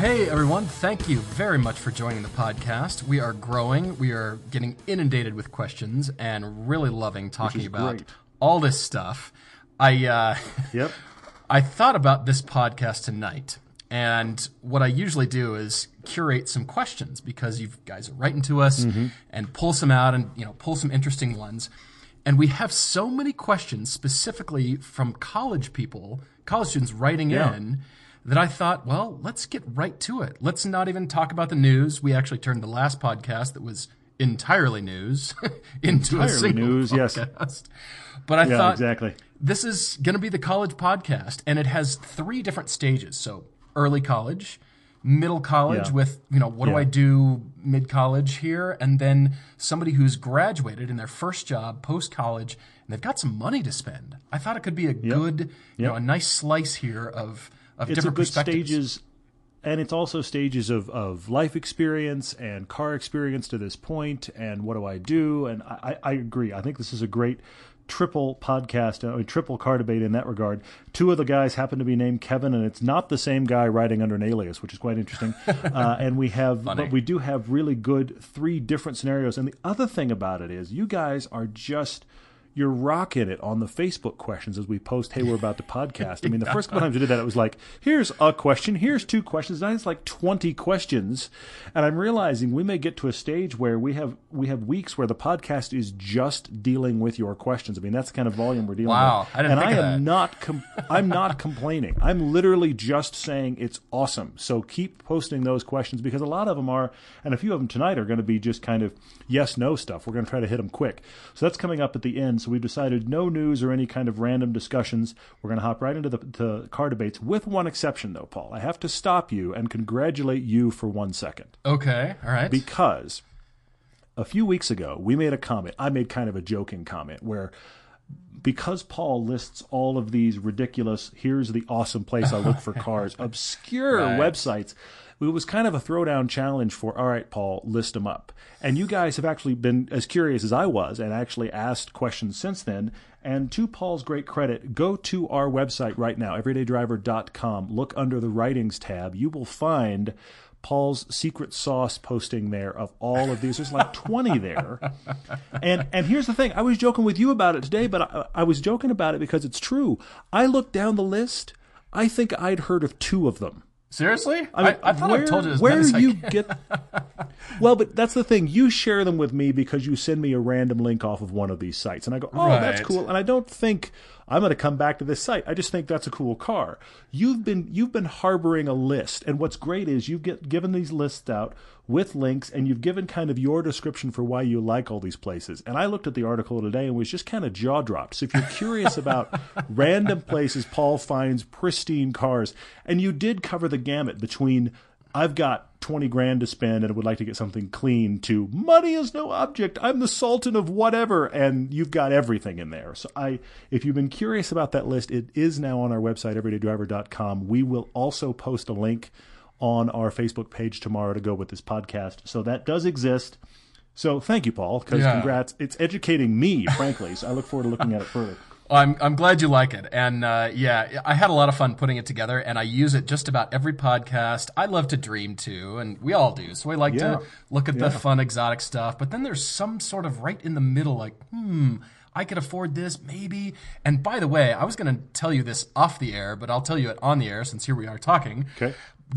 Hey everyone, thank you very much for joining the podcast. We are growing, we are getting inundated with questions, and really loving talking about great. all this stuff. I uh, Yep. I thought about this podcast tonight, and what I usually do is curate some questions because you guys are writing to us and pull some out and you know pull some interesting ones. And we have so many questions specifically from college people, college students writing Yeah. in that I thought, well, let's get right to it. Let's not even talk about the news. We actually turned the last podcast that was entirely news into a Entirely single news, yes. podcast. But I Yeah, thought exactly. this is going to be the college podcast, and it has three different stages. So early college, middle college Yeah. with you know what do I do mid college here, and then somebody who's graduated in their first job post college and they've got some money to spend. I thought it could be a good, you know, a nice slice here of of It's a good perspectives. stages, and it's also stages of, of life experience and car experience to this point, and what do I do? And I, I I agree. I think this is a great triple podcast, uh, triple car debate in that regard. Two of the guys happen to be named Kevin, and it's not the same guy writing under an alias, which is quite interesting. uh, and we have, Funny. but we do have really good three different scenarios. And the other thing about it is, you guys are just. You're rocking it on the Facebook questions as we post, hey, we're about to podcast. I mean, the first couple times we did that, it was like, here's a question, here's two questions. Now it's like 20 questions. And I'm realizing we may get to a stage where we have we have weeks where the podcast is just dealing with your questions. I mean, that's the kind of volume we're dealing Wow, with. I didn't and think I am that. not com- I'm not complaining. I'm literally just saying it's awesome. So keep posting those questions because a lot of them are, and a few of them tonight are going to be just kind of yes no stuff. We're going to try to hit them quick. So that's coming up at the end. So we've decided no news or any kind of random discussions. We're going to hop right into the to car debates with one exception though, Paul. I have to stop you and congratulate you for one second Okay, all right. because a few weeks ago we made a comment. I made kind of a joking comment where because Paul lists all of these ridiculous, here's the awesome place I look for cars, obscure Right. websites. It was kind of a throwdown challenge for, all right, Paul, list them up. And you guys have actually been as curious as I was and actually asked questions since then. And to Paul's great credit, go to our website right now, everydaydriver.com. Look under the writings tab. You will find Paul's secret sauce posting there of all of these. There's like 20 there. And and here's the thing. I was joking with you about it today, but I, I was joking about it because it's true. I looked down the list. I think I'd heard of two of them. Seriously, I, mean, I, thought where, I told you as where I you get. well, but that's the thing. You share them with me because you send me a random link off of one of these sites, and I go, "Oh, that's cool." And I don't think I'm going to come back to this site. I just think that's a cool car. You've been you've been harboring a list, and what's great is you've get given these lists out with links, and you've given kind of your description for why you like all these places. And I looked at the article today and was just kind of jaw dropped. So if you're curious about random places Paul finds pristine cars, and you did cover the gamut between I've got 20 grand to spend and would like to get something clean to money is no object. I'm the sultan of whatever. And you've got everything in there. So I, if you've been curious about that list, it is now on our website, everydaydriver.com. We will also post a link on our Facebook page tomorrow to go with this podcast. So that does exist. So thank you, Paul, because Yeah. congrats. It's educating me, frankly. So I look forward to looking at it further. Well, I'm I'm glad you like it, and uh, yeah, I had a lot of fun putting it together, and I use it just about every podcast. I love to dream too, and we all do. So we like Yeah. to look at the fun, exotic stuff. But then there's some sort of right in the middle, like, hmm, I could afford this, maybe. And by the way, I was going to tell you this off the air, but I'll tell you it on the air since here we are talking. Okay.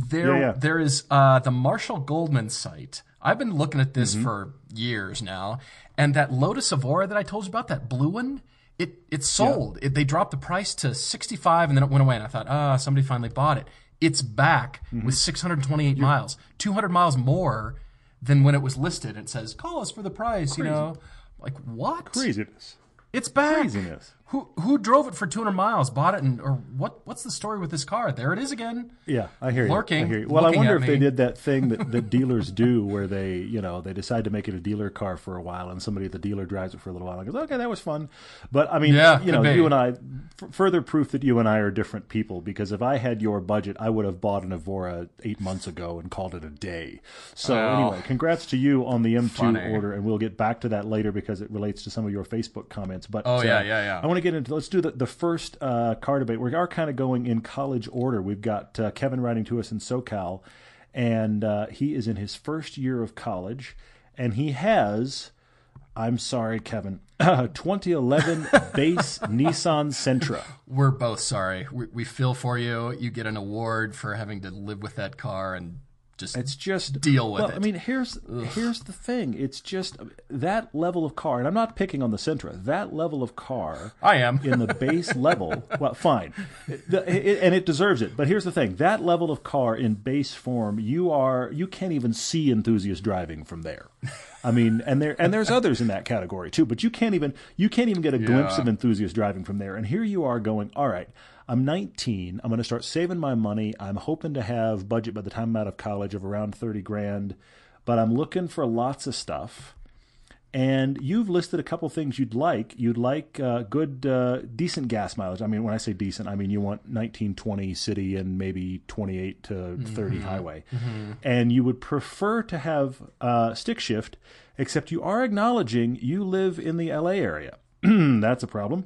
There, Yeah, yeah. there is uh, the Marshall Goldman site. I've been looking at this Mm-hmm. for years now, and that Lotus Evora that I told you about, that blue one, it it sold. It, they dropped the price to sixty five, and then it went away. And I thought, ah, somebody finally bought it. It's back Mm-hmm. with six hundred twenty eight miles, two hundred miles more than when it was listed. It says, call us for the price. You know, like what? Craziness. It's back. Craziness. Who who drove it for 200 miles, bought it, and or what? What's the story with this car? There it is again. Yeah, I hear you. Lurking, I hear you. Well, I wonder if they did that thing that, that dealers do, where they, you know, they decide to make it a dealer car for a while, and somebody at the dealer drives it for a little while and goes, "Okay, that was fun." But I mean, Yeah, you know, be. you and I, f- further proof that you and I are different people. Because if I had your budget, I would have bought an Evora eight months ago and called it a day. So Well, anyway, congrats to you on the M2 funny. order, and we'll get back to that later because it relates to some of your Facebook comments. But Oh, yeah, uh, yeah, yeah. I want to get into let's do the, the first uh, car debate. We are kind of going in college order. We've got uh, Kevin writing to us in SoCal, and uh, he is in his first year of college, and he has. I'm sorry, Kevin. 2011 base Nissan Sentra. We're both sorry. We, we feel for you. You get an award for having to live with that car and just It's just Deal with well, it. I mean, here's here's the thing. It's just that level of car, and I'm not picking on the Sentra. That level of car. I am. in the base level. Well, fine, it- and it deserves it. But here's the thing: that level of car in base form, you are you can't even see enthusiast driving from there. I mean, and there and there's others in that category too. But you can't even you can't even get a glimpse of enthusiast driving from there. And here you are going, all right. I'm 19. I'm going to start saving my money. I'm hoping to have budget by the time I'm out of college of around 30 grand, but I'm looking for lots of stuff and you've listed a couple things you'd like. You'd like uh, good, uh, decent gas mileage. I mean, when I say decent, I mean you want 19, 20 city and maybe 28 to 30 highway. And you would prefer to have uh, stick shift, except you are acknowledging you live in the LA area. That's a problem.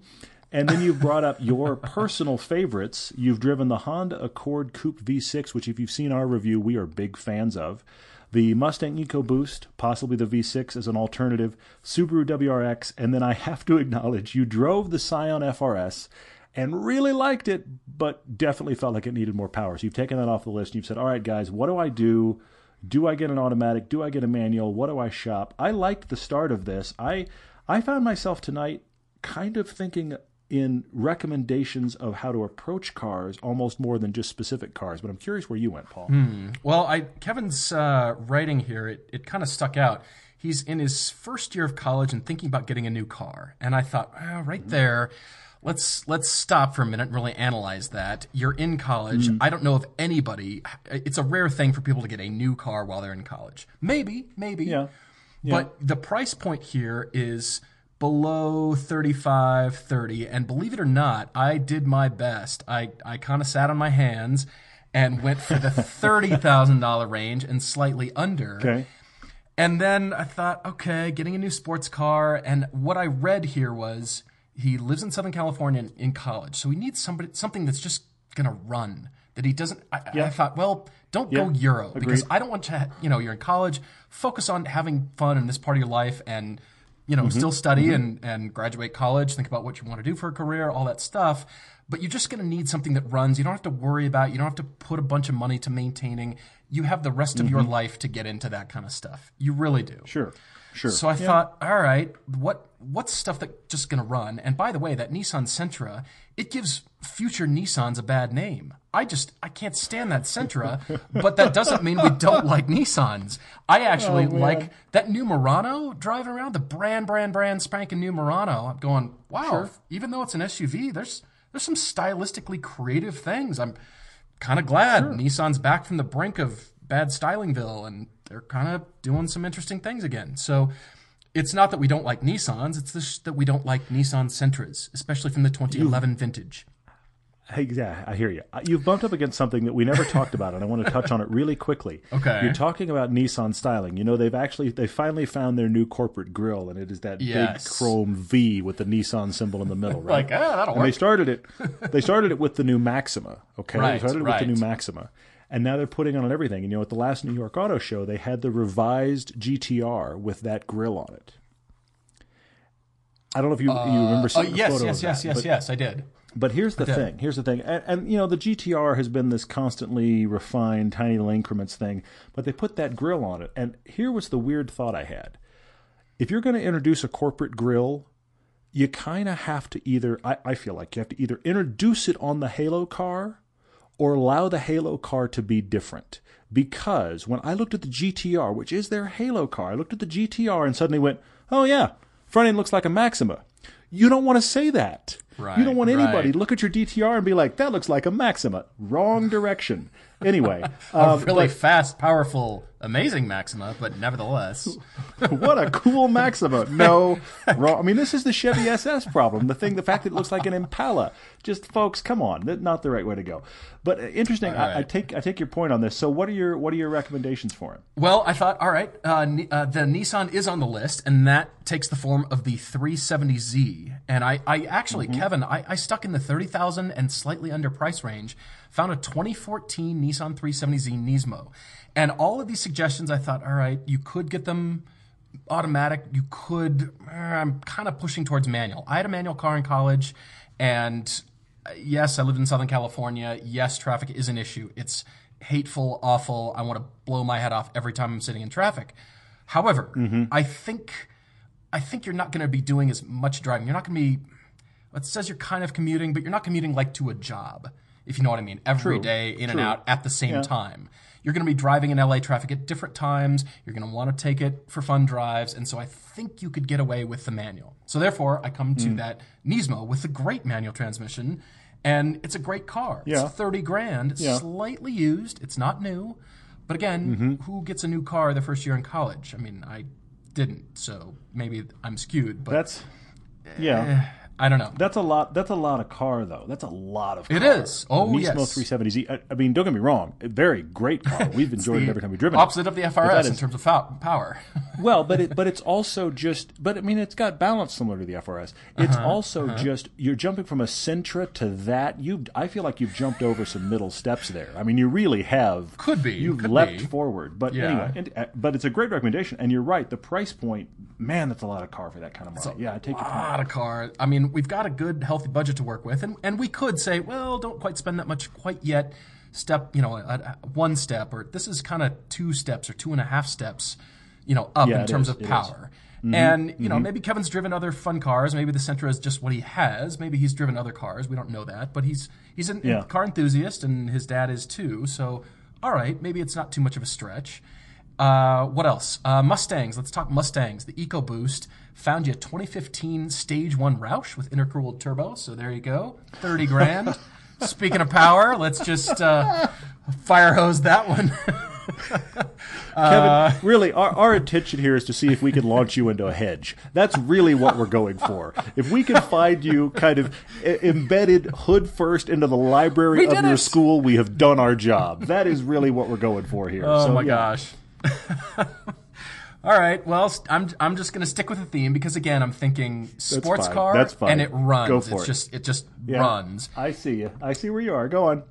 And then you've brought up your personal favorites. You've driven the Honda Accord Coupe V6, which, if you've seen our review, we are big fans of. The Mustang EcoBoost, possibly the V6 as an alternative, Subaru WRX, and then I have to acknowledge you drove the Scion FRS and really liked it, but definitely felt like it needed more power. So you've taken that off the list and you've said, all right, guys, what do I do? Do I get an automatic? Do I get a manual? What do I shop? I liked the start of this. I I found myself tonight kind of thinking in recommendations of how to approach cars almost more than just specific cars. But I'm curious where you went, Paul. Hmm. Well, I Kevin's uh, writing here, it, it kind of stuck out. He's in his first year of college and thinking about getting a new car. And I thought, well, right hmm. there, let's let's stop for a minute and really analyze that. You're in college. Hmm. I don't know if anybody. It's a rare thing for people to get a new car while they're in college. Maybe, maybe. Yeah. But the price point here is below 35 30 and believe it or not i did my best i, I kind of sat on my hands and went for the $30000 range and slightly under Okay. and then I thought, okay, getting a new sports car. And what I read here was he lives in Southern California in, in college, so he needs somebody something that's just gonna run. That he doesn't. I, I thought, well, don't go. Euro because I don't want to. You know, you're in college. Focus on having fun in this part of your life, and you know, Mm-hmm. still study and and graduate college. Think about what you want to do for a career, all that stuff. But you're just going to need something that runs. You don't have to worry about. You don't have to put a bunch of money to maintaining. You have the rest of your life to get into that kind of stuff. You really do. Mm-hmm. Sure. Sure. So I thought, all right, what what's stuff that just going to run? And by the way, that Nissan Sentra, it gives future Nissans a bad name. I just I can't stand that Sentra, but that doesn't mean we don't like Nissans. I actually Oh, like that new Murano driving around the brand brand brand spanking new Murano. I'm going, wow, even though it's an SUV, there's there's some stylistically creative things. I'm kind of glad Nissan's back from the brink of bad stylingville and they're kind of doing some interesting things again. So it's not that we don't like Nissans, it's just that we don't like Nissan Sentras, especially from the 2011 vintage. Hey, yeah, I hear you. Uh, You've bumped up against something that we never talked about, and I want to touch on it really quickly. Okay. You're talking about Nissan styling. You know, they've actually they finally found their new corporate grill, and it is that Yes. big chrome V with the Nissan symbol in the middle, right? Like, ah, that'll and they started it. They started it with the new Maxima. Okay, Right, they started it with the right. new Maxima, and now they're putting on everything. And you know, at the last New York Auto Show, they had the revised GTR with that grill on it. I don't know if you, you uh, remember seeing uh, the yes, photo yes, of yes, that, yes, but- yes, I did. but here's the thing. Here's the thing. And, and, you know, the GTR has been this constantly refined, tiny little increments thing, but they put that grill on it. And here was the weird thought I had. If you're going to introduce a corporate grill, you kind of have to either, I, I feel like you have to either introduce it on the Halo car or allow the Halo car to be different. Because when I looked at the GTR, which is their Halo car, I looked at the GTR and suddenly went, oh yeah, front end looks like a Maxima. You don't want to say that. Right, you don't want anybody right. to look at your GTR and be like, "That looks like a Maxima." Wrong direction. Anyway, a um, really but fast, powerful, amazing Maxima, but nevertheless, what a cool Maxima. No, wrong. I mean, this is the Chevy SS problem. The thing, the fact that it looks like an Impala. Just, folks, come on, not the right way to go. But uh, interesting. I, I take I take your point on this. So, what are your what are your recommendations for him? well, I thought, all right, uh, uh, the Nissan is on the list, and that takes the form of the 370Z. And I, I actually, Mm-hmm. Kevin, I, I stuck in the 30,000 and slightly under price range, found a 2014 Nissan 370Z Nismo. And all of these suggestions, I thought, all right, you could get them automatic. You could. uh, I'm kind of pushing towards manual. I had a manual car in college, and uh, yes, I lived in Southern California. Yes, traffic is an issue. It's hateful, awful. I want to blow my head off every time I'm sitting in traffic. However, I think I think you're not going to be doing as much driving. You're not going to be. It says you're kind of commuting, but you're not commuting like to a job, if you know what I mean. Every True. day, in and out at the same Yeah. time. You're going to be driving in LA traffic at different times. You're going to want to take it for fun drives. And so I think you could get away with the manual. So therefore, I come to that Nismo with the great manual transmission. And it's a great car. Yeah. It's 30 grand, Yeah. slightly used. It's not new. But again, Mm-hmm. who gets a new car the first year in college? I mean, I didn't. So maybe I'm skewed. But That's yeah. I don't know. That's a lot. That's a lot of car, though. That's a lot of. Car. It is. Oh, Nismo yes. 370Z. I, I mean, don't get me wrong. A very great car. We've enjoyed it every time we've driven. it. Opposite of the FRS in terms of fou- power. Well, but it, but it's also just. But I mean, it's got balance similar to the FRS. It's Uh-huh, also just you're jumping from a Sentra to that. You, I feel like you've jumped over some middle steps there. I mean, you really have. Could be, You've could leapt be. forward. But Yeah. anyway, and, uh, but it's a great recommendation. And you're right. The price point, man, that's a lot of car for that kind of money. Yeah, I take your point. A lot of car. I mean, we've got a good, healthy budget to work with, and, and we could say, well, don't quite spend that much quite yet. Step, you know, a, a- one step, or this is kind of two steps or two and a half steps, you know, up Yeah, in terms is, of power. And you know, maybe Kevin's driven other fun cars. Maybe the Sentra is just what he has. Maybe he's driven other cars. We don't know that, but he's he's a Yeah. car enthusiast, and his dad is too. So, all right, maybe it's not too much of a stretch. Uh, what else? Uh, Mustangs. Let's talk Mustangs. The EcoBoost found you a 2015 Stage 1 Roush with intercooled turbo. So there you go. 30 grand. Speaking of power, let's just uh, fire hose that one. Kevin, really, our, our intention here is to see if we can launch you into a hedge. That's really what we're going for. If we can find you kind of embedded hood first into the library of did your it. school, we have done our job. That is really what we're going for here. Oh So, my yeah. gosh. All right. Well, I'm I'm just going to stick with the theme because again, I'm thinking sports fine. car That's fine. and it runs. Go for it's it. just it just Yeah. runs. I see you. I see where you are. Go on.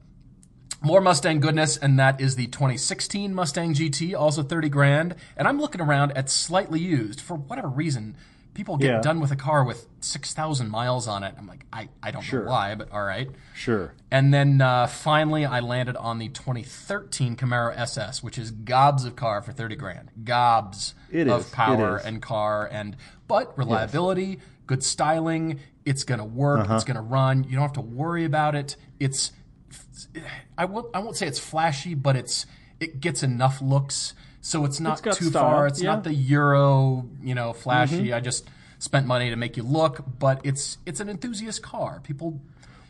More Mustang goodness, and that is the 2016 Mustang GT, also 30 grand. And I'm looking around at slightly used for whatever reason. People get Yeah. done with a car with 6,000 miles on it. I'm like, I, I don't Sure. know why, but all right. Sure. And then uh, finally, I landed on the 2013 Camaro SS, which is gobs of car for 30 grand. Gobs It of is. Power and car and but reliability, good styling. It's gonna work. Uh-huh. It's gonna run. You don't have to worry about it. It's I won't I won't say it's flashy, but it's it gets enough looks. So it's not It's too style, far. It's yeah. Mm-hmm. not the Euro, you know, flashy. I just spent money to make you look, but it's it's an enthusiast car. People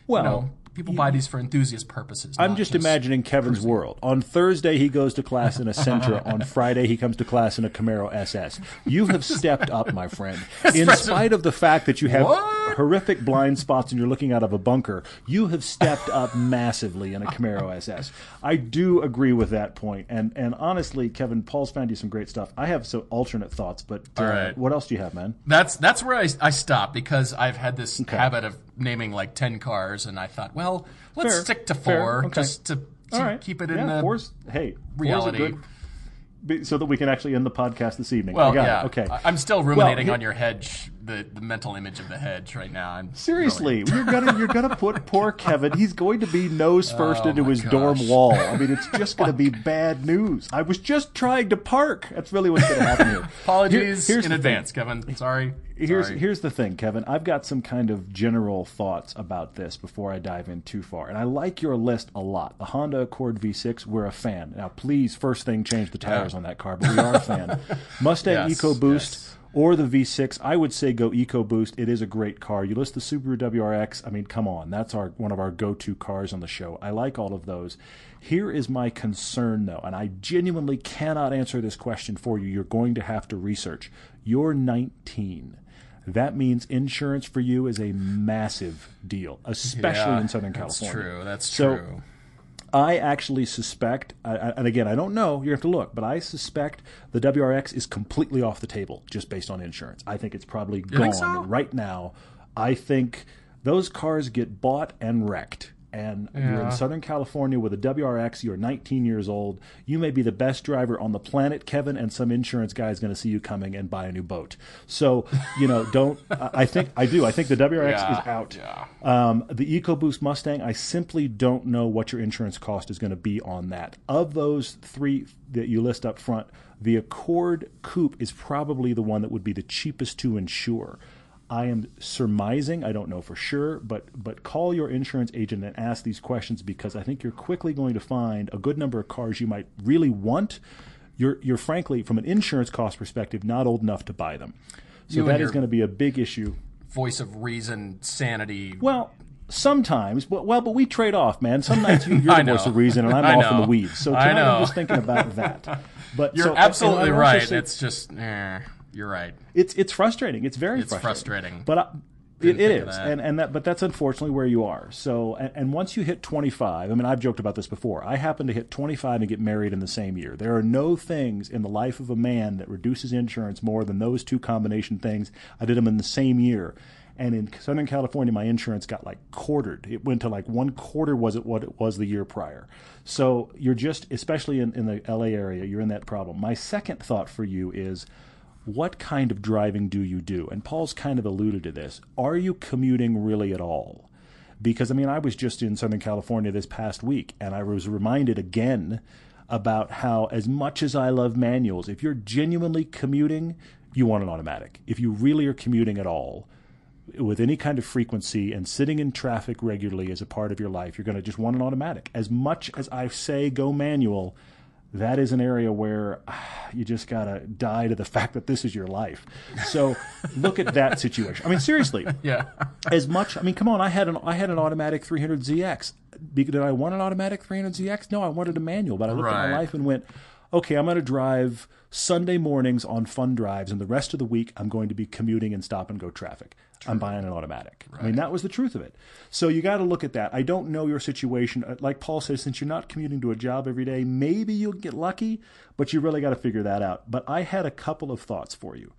Well, you know, people buy these for enthusiast purposes. I'm not just imagining Kevin's world. On Thursday, he goes to class in a Sentra. On Friday, he comes to class in a Camaro SS. You have stepped up, my friend. In spite of the fact that you have What? horrific blind spots and you're looking out of a bunker, you have stepped up massively in a Camaro SS. I do agree with that point. And and honestly, Kevin, Paul's found you some great stuff. I have some alternate thoughts, but uh, All right. what else do you have, man? That's that's where I, I stopped because I've had this habit of naming like ten cars, and I thought, well, let's Fair. stick to four Okay. just to, to right. keep it in yeah, the four's, hey, four's reality. good- so that we can actually end the podcast this evening. Well, I got yeah. it. Okay. I'm still ruminating here- on your hedge, the, the mental image of the hedge right now. I'm Seriously, you're gonna you're gonna put poor Kevin. He's going to be nose first Oh into his gosh. dorm wall. I mean, it's just going to be bad news. I was just trying to park. That's really what's going to happen here. Apologies Here- in the thing. advance, Kevin. Sorry. Here's Sorry. here's the thing, Kevin. I've got some kind of general thoughts about this before I dive in too far. And I like your list a lot. The Honda Accord V6, we're a fan. Now, please, first thing, change the tires on that car, but we are a fan. Mustang Yes, EcoBoost. yes. Or the V6. I would say go EcoBoost. It is a great car. You list the Subaru WRX. I mean, come on, that's our one of our go-to cars on the show. I like all of those. Here is my concern, though, and I genuinely cannot answer this question for you. You're going to have to research. You're 19. That means insurance for you is a massive deal, especially Yeah, in Southern California. that's true. That's So, true. I actually suspect, and again, I don't know, you have to look, but I suspect the WRX is completely off the table just based on insurance. I think it's probably gone so? right now. I think those cars get bought and wrecked. And you're in Southern California with a WRX, you're 19 years old. You may be the best driver on the planet, Kevin, and some insurance guy is going to see you coming and buy a new boat. So, you know, don't, I I think, I do. I think the WRX Yeah, is out. yeah. Um, the EcoBoost Mustang, I simply don't know what your insurance cost is going to be on that. Of those three that you list up front, the Accord Coupe is probably the one that would be the cheapest to insure. I am surmising, I don't know for sure, but but call your insurance agent and ask these questions because I think you're quickly going to find a good number of cars you might really want. You're you're frankly from an insurance cost perspective not old enough to buy them. So You that is going to be a big issue Voice of reason, sanity. well, sometimes, but well, but we trade off, man. Some nights you, you're I the voice of reason, and I'm off in the weeds. So I tonight know. I'm just thinking about that. But You're so- absolutely I will also right. say It's just, eh, you're right. it's it's frustrating. It's very It's frustrating. But I, it, it is, that. and and that, but that's unfortunately where you are. So, and, and once you hit 25, I mean, I've joked about this before. I happen to hit 25 and get married in the same year. There are no things in the life of a man that reduces insurance more than those two combination things. I did them in the same year. And in Southern California, my insurance got like quartered. It went to like one quarter was it what it was the year prior. So you're just, especially in, in the LA area, you're in that problem. My second thought for you is what kind of driving do you do? And Paul's kind of alluded to this. Are you commuting really at all? Because, I mean, I was just in Southern California this past week, and I was reminded again about how, as much as I love manuals, if you're genuinely commuting, you want an automatic. If you really are commuting at all, with any kind of frequency and sitting in traffic regularly as a part of your life, you're going to just want an automatic. As much as I say go manual, that is an area where ah, you just got to die to the fact that this is your life. So look at that situation. I mean, seriously, Yeah. as much. I mean, come on. I had an I had an automatic 300ZX. Be- Did I want an automatic 300ZX? No, I wanted a manual. But I looked at my life and went, okay, I'm going to drive Sunday mornings on fun drives, and the rest of the week I'm going to be commuting and stop and go traffic. I'm buying an automatic. I mean, that was the truth of it. So you got to look at that. I don't know your situation. Uh, Like Paul says, since you're not commuting to a job every day, maybe you'll get lucky, but you really got to figure that out. But I had a couple of thoughts for you.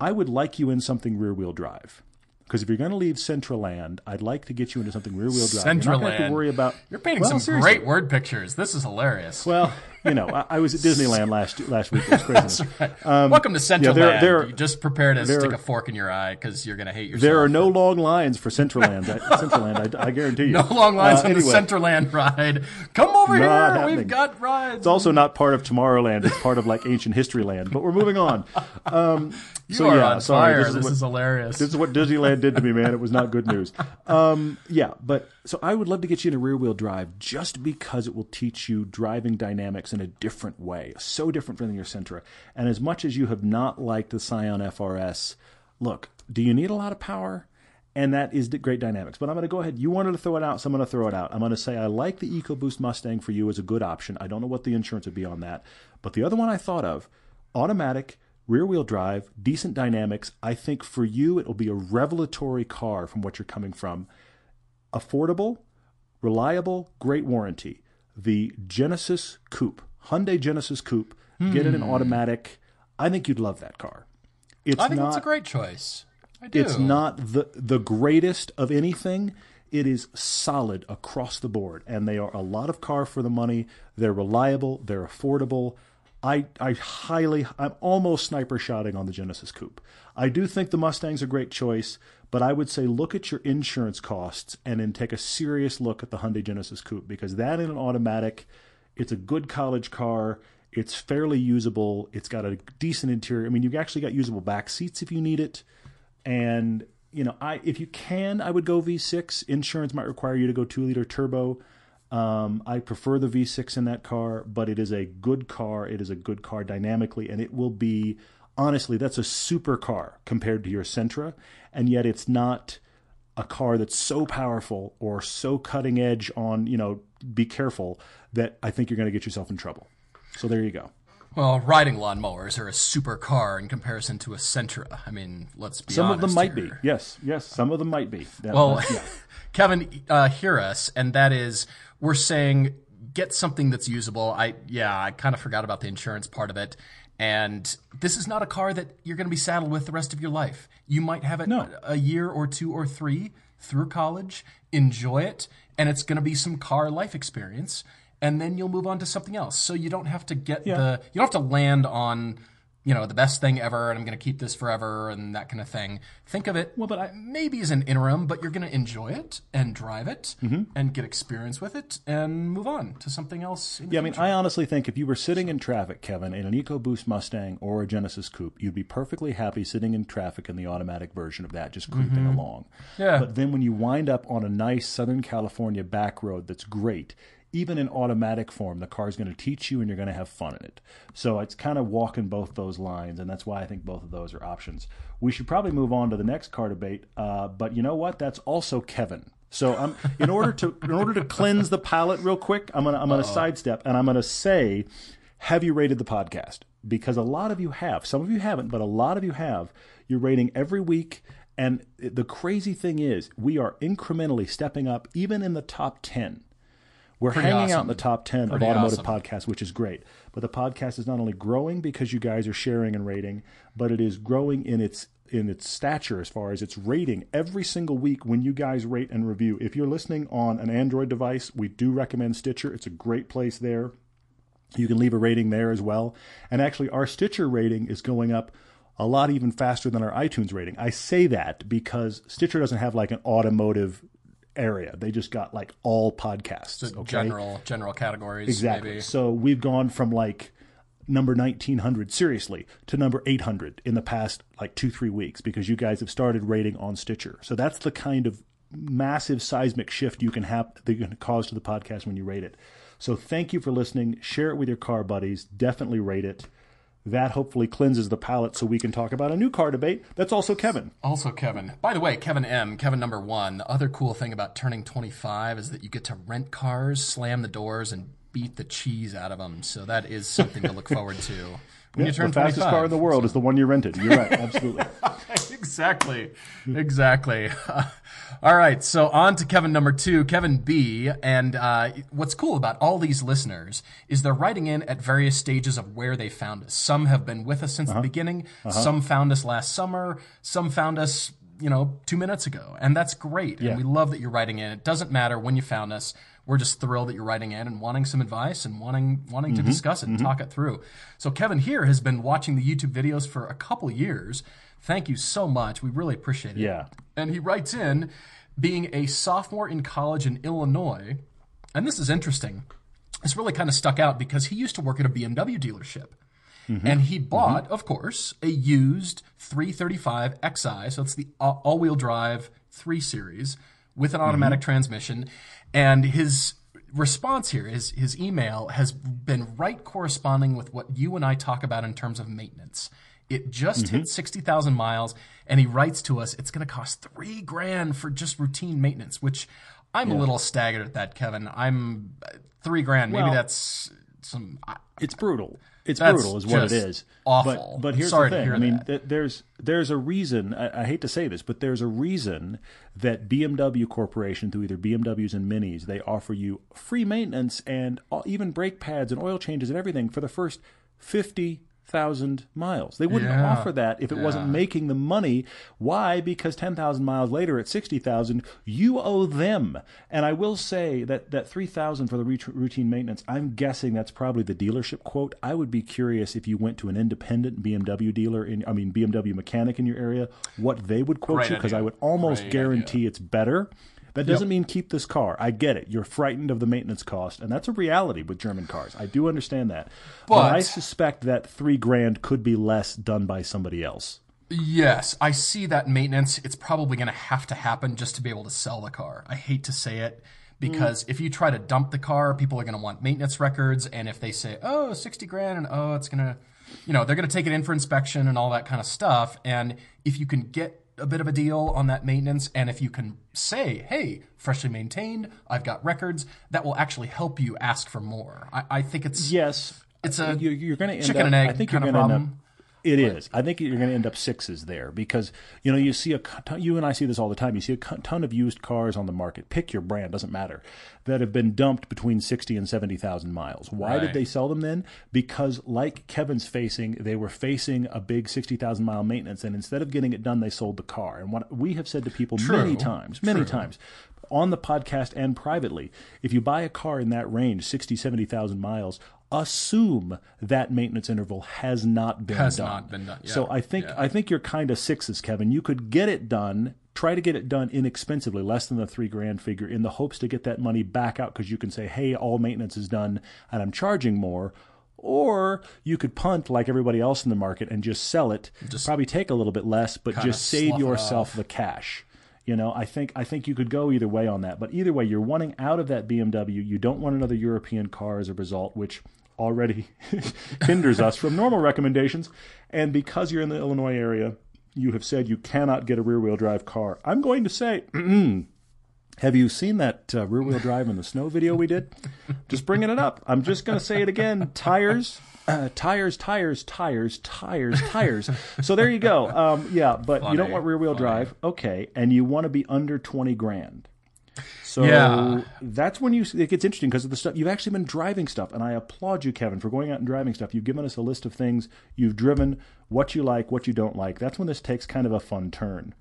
I would like you in something rear wheel drive. Because if you're going to leave Centraland, I'd like to get you into something rear wheel drive. You're not going have to worry about. You're painting Well, some seriously. great word pictures. This is hilarious. Well, you know, I, I was at Disneyland last last week. It was crazy. Welcome to Central Um, there- Land. there- you just prepare to there- stick a fork in your eye because you're going to hate yourself. There are no long lines for Centraland. I- Centraland, I, I guarantee you. No long lines Uh, on the anyway, Centraland ride. Come over Not here. happening. We've got rides. It's also not part of Tomorrowland. It's part of like ancient history land. But we're moving on. Um, you so are yeah, on sorry. fire. This This is is, what- hilarious. This is what Disneyland did to me, man. It was not good news. Um, yeah, but so I would love to get you into rear wheel drive just because it will teach you driving dynamics in a different way, so different from your Sentra. And as much as you have not liked the Scion FRS, look, do you need a lot of power? And that is great dynamics. But I'm going to go ahead. You wanted to throw it out, so I'm going to throw it out. I'm going to say I like the EcoBoost Mustang for you as a good option. I don't know what the insurance would be on that. But the other one I thought of, automatic, rear wheel drive, decent dynamics. I think for you, it will be a revelatory car from what you're coming from. Affordable, reliable, great warranty. The Genesis Coupe, Hyundai Genesis Coupe, get it in hmm. automatic. I think you'd love that car. It's I think not that's a great choice. I do. it's not the the greatest of anything. It is solid across the board, and they are a lot of car for the money. They're reliable. They're affordable. I I highly I'm almost sniper shotting on the Genesis Coupe. I do think the Mustang's a great choice, but I would say look at your insurance costs and then take a serious look at the Hyundai Genesis Coupe because that in an automatic, it's a good college car. It's fairly usable. It's got a decent interior. I mean, you've actually got usable back seats if you need it and you know i if you can i would go v6 insurance might require you to go 2 liter turbo um, i prefer the v6 in that car but it is a good car it is a good car dynamically and it will be honestly, that's a super car compared to your Sentra, and yet it's not a car that's so powerful or so cutting edge on, you know, be careful that I think you're going to get yourself in trouble. So there you go. Well, riding lawnmowers are a super car in comparison to a Sentra. I mean, let's be Some of them might here. be. Yes, yes, some of them might be. That- Well, yeah. Kevin, uh, hear us, and that is we're saying get something that's usable. I yeah, I kind of forgot about the insurance part of it. And this is not a car that you're going to be saddled with the rest of your life. You might have it No. a year or two or three through college, enjoy it, and it's going to be some car life experience. And then you'll move on to something else. So you don't have to get the you don't have to land on you know the best thing ever, and I'm going to keep this forever and that kind of thing. Think of it Well, but I, maybe as an interim, but you're going to enjoy it and drive it Mm-hmm. and get experience with it and move on to something else. Yeah, I mean. I honestly think if you were sitting in traffic, Kevin, in an EcoBoost Mustang or a Genesis Coupe, you'd be perfectly happy sitting in traffic in the automatic version of that, just creeping along. Mm-hmm. Yeah. But then when you wind up on a nice Southern California back road that's great, even in automatic form, the car is going to teach you and you're going to have fun in it. So it's kind of walking both those lines, and that's why I think both of those are options. We should probably move on to the next car debate, uh, but you know what? That's also Kevin. So I'm in order to in order to cleanse the palate real quick, I'm gonna I'm gonna sidestep and I'm gonna say, have you rated the podcast? Because a lot of you have. Some of you haven't, but a lot of you have. You're rating every week. And the crazy thing is, we are incrementally stepping up, even in the top 10. We're Pretty hanging out in the top 10 Pretty of automotive awesome. podcasts, which is great. But the podcast is not only growing because you guys are sharing and rating, but it is growing in its in its stature as far as its rating every single week when you guys rate and review. If you're listening on an Android device, we do recommend Stitcher. It's a great place there. You can leave a rating there as well. And actually, our Stitcher rating is going up a lot even faster than our iTunes rating. I say that because Stitcher doesn't have like an automotive area. They just got like all podcasts. okay? general general categories. Exactly. Maybe. So we've gone from like number 1900 seriously to number 800 in the past like 2 3 weeks because you guys have started rating on Stitcher. So that's the kind of massive seismic shift you can have that you can cause to the podcast when you rate it. So thank you for listening. Share it with your car buddies. Definitely rate it. That hopefully cleanses the palate so we can talk about a new car debate. That's also Kevin. Also, Kevin. By the way, Kevin M. Kevin number one. The other cool thing about turning 25 is that you get to rent cars, slam the doors, and beat the cheese out of them. So that is something to look forward to when you the turn fastest 25. car in the world is the one you rented. You're right. Absolutely. exactly. Exactly. all right. So on to Kevin number two, Kevin B. And uh, what's cool about all these listeners is they're writing in at various stages of where they found us. Some have been with us since the beginning. Some found us last summer. Some found us, you know, two minutes ago. And that's great. Yeah. And we love that you're writing in. It doesn't matter when you found us. We're just thrilled that you're writing in and wanting some advice and wanting wanting Mm-hmm. to discuss it and mm-hmm. talk it through. So Kevin here has been watching the YouTube videos for a couple years. Thank you so much. We really appreciate it. Yeah. And he writes in, being a sophomore in college in Illinois, and this is interesting. This really kind of stuck out because he used to work at a BMW dealership. Mm-hmm. And he mm-hmm. bought, of course, a used 335 Xi. So it's the all wheel drive 3 Series with an automatic transmission. And his response here is his, email, has been right corresponding with what you and I talk about in terms of maintenance. It just mm-hmm. hit 60,000 miles, and he writes to us, it's going to cost three grand for just routine maintenance, which I'm a little staggered at that, Kevin. I'm uh, three grand. Maybe Well- that's some. I- It's brutal. It's That's brutal, is what it is. awful. But, but here's Sorry the thing. I mean, th- there's there's a reason. I, I hate to say this, but there's a reason that BMW Corporation, through either BMWs and Minis, they offer you free maintenance and all- even brake pads and oil changes and everything for the first fifty thousand miles. They wouldn't Yeah. offer that if it wasn't making the money. Why? Because ten thousand miles later at sixty thousand, you owe them. And I will say that that three thousand for the routine maintenance. I'm guessing that's probably the dealership quote. I would be curious if you went to an independent BMW dealer in, I mean BMW mechanic in your area, what they would quote Great you because. I would almost Great guarantee it's better. That doesn't mean keep this car. I get it. You're frightened of the maintenance cost, and that's a reality with German cars. I do understand that. but But- I suspect that three grand could be less done by somebody else. Yes, I see that maintenance. It's probably going to have to happen just to be able to sell the car. I hate to say it because if you try to dump the car, people are going to want maintenance records. And if they say, oh, 60 grand, and oh, it's going to, you know, they're going to take it in for inspection and all that kind of stuff. And if you can get a bit of a deal on that maintenance, and if you can say, "Hey, freshly maintained, I've got records," that will actually help you ask for more. I, I think it's yes, it's a you're, you're going to end chicken up, and egg I think kind you're of going to problem. It is. I think you're going to end up sixes there because you know you see a ton- you and I see this all the time. You see a ton of used cars on the market. Pick your brand, doesn't matter, that have been dumped between sixty and seventy thousand miles. Why Right. did they sell them then? Because like Kevin's facing, they were facing a big sixty thousand mile maintenance, and instead of getting it done, they sold the car. And what we have said to people many times, many times on the podcast and privately, if you buy a car in that range, 60, 70,000 miles, assume that maintenance interval has not been Has done. not been done, yeah. So I think Yeah. I think you're kind of sixes, Kevin. You could get it done. Try to get it done inexpensively, less than the three grand figure, in the hopes to get that money back out because you can say, "Hey, all maintenance is done, and I'm charging more." Or you could punt like everybody else in the market and just sell it. Just probably take a little bit less, but just save yourself the cash. You know, I think I think you could go either way on that. But either way, you're wanting out of that BMW. You don't want another European car as a result, which already hinders us from normal recommendations. And because you're in the Illinois area, you have said you cannot get a rear-wheel drive car. I'm going to say, have you seen that uh, rear-wheel drive in the snow video we did? Just bringing it up. I'm just going to say it again. Tires, uh, tires, tires, tires, tires, tires. So there you go. Um, yeah, but you don't want rear-wheel drive. Okay, and you want to be under 20 grand. So Yeah. that's when you it gets interesting because of the stuff you've actually been driving stuff, and I applaud you, Kevin, for going out and driving stuff. You've given us a list of things you've driven, what you like, what you don't like. That's when this takes kind of a fun turn.